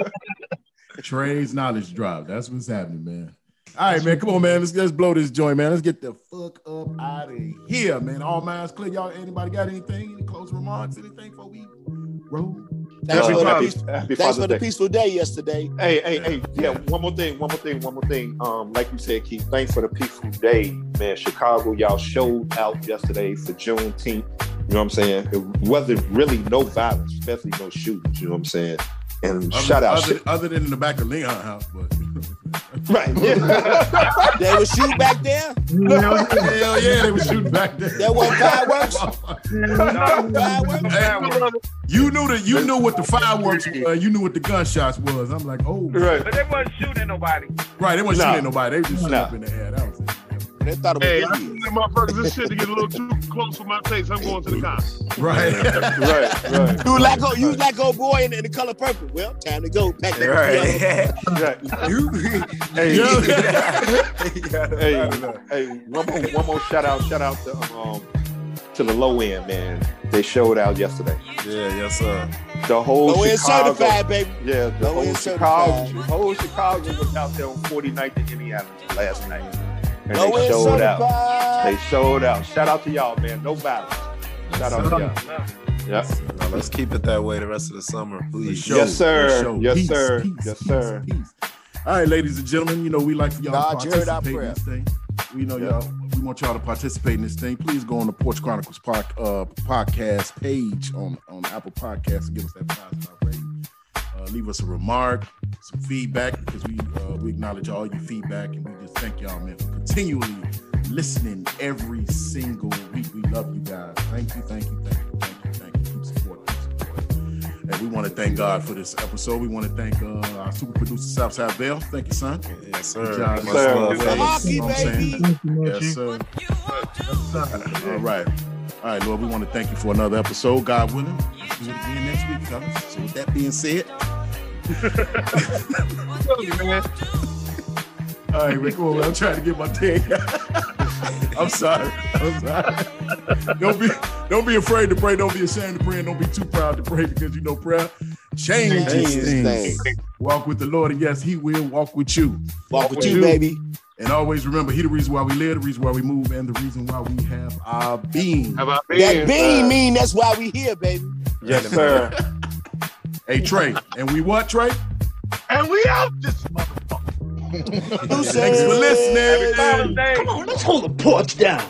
Trey's knowledge drop. That's what's happening, man. All right, man. Come on, man. Let's let's blow this joint, man. Let's get the fuck up out of here, man. All minds clear. Y'all, anybody got anything? Any closing remarks? Anything before we roll? Thanks, Happy for the, Happy thanks for the Day. peaceful day yesterday. Hey, hey, hey, yeah, one more thing, one more thing, one more thing. Um, like you said, Keith, thanks for the peaceful day, man. Chicago, y'all showed out yesterday for Juneteenth. You know what I'm saying? It wasn't really no violence, especially no shootings, you know what I'm saying? And Other, shout out other, other than in the back of Leon house, but Right. They was shooting back there. Hell yeah, they were shooting back there. There wasn't fireworks. Hey, you knew that you knew what the fireworks were. You knew what the gunshots was. I'm like, oh, Right. But they wasn't shooting nobody. right. They wasn't Nah. shooting nobody. They was just shooting Nah. up in the air. That was it. They thought it Hey, was I Indians. see motherfuckers, this shit to get a little too close for my taste. I'm going to the car. Right. Right. Right. You like oh, you like old boy in, in the color purple. Well, time to go. Pack that Right. Right. Hey, hey, hey, one more, one more shout out, shout out to um to the low end man. They showed out yesterday. Yeah, yes, sir. The whole Low end Chicago, certified, baby. yeah, the Low whole end Chicago, certified. whole Chicago was out there on 49th and Indiana last night, and they showed out. They showed out. Shout out to y'all, man. No violence. Shout out to y'all. Yeah. Now, let's keep it that way the rest of the summer, please. Yes, sir. Yes, Peace, sir. peace, Yes, sir. peace. All right, ladies and gentlemen, you know we like for y'all God, to participate in this thing. We know y'all. We want y'all to participate in this thing. Please go on the Porch Chronicles pod, uh, podcast page on on Apple Podcasts and give us that five star rating. Uh, leave us a remark, some feedback because we uh, we acknowledge all your feedback and we just thank y'all man for continually listening every single week. We love you guys. Thank you, thank you, thank you, thank you, thank you. Keep supporting, keep supporting. And we want to thank God for this episode. We want to thank uh, our super producer Southside Vale. Thank you, son. Yes, Good sir. job, Much sir. love, Good fellas. Hockey, You know what I'm saying? Yes, sir. All right. All right, Lord, we want to thank you for another episode. God willing, let's do it again next week, fellas. So with that being said, all right, Rick, well, I'm trying to get my thing. I'm sorry. I'm sorry. Don't be don't be afraid to pray. Don't be ashamed to pray. And don't be too proud to pray because you know prayer changes Changes things. things. Walk with the Lord, and yes, He will walk with you. Walk with you, you. baby. And always remember, He the reason why we live, the reason why we move, and the reason why we have our being. Have I That being bean mean that's why we here, baby. Yes, sir. Hey Trey, and we what Trey? And we out this motherfucker. Who Thanks for said? listening. Father's Day. Come on, let's hold the porch down.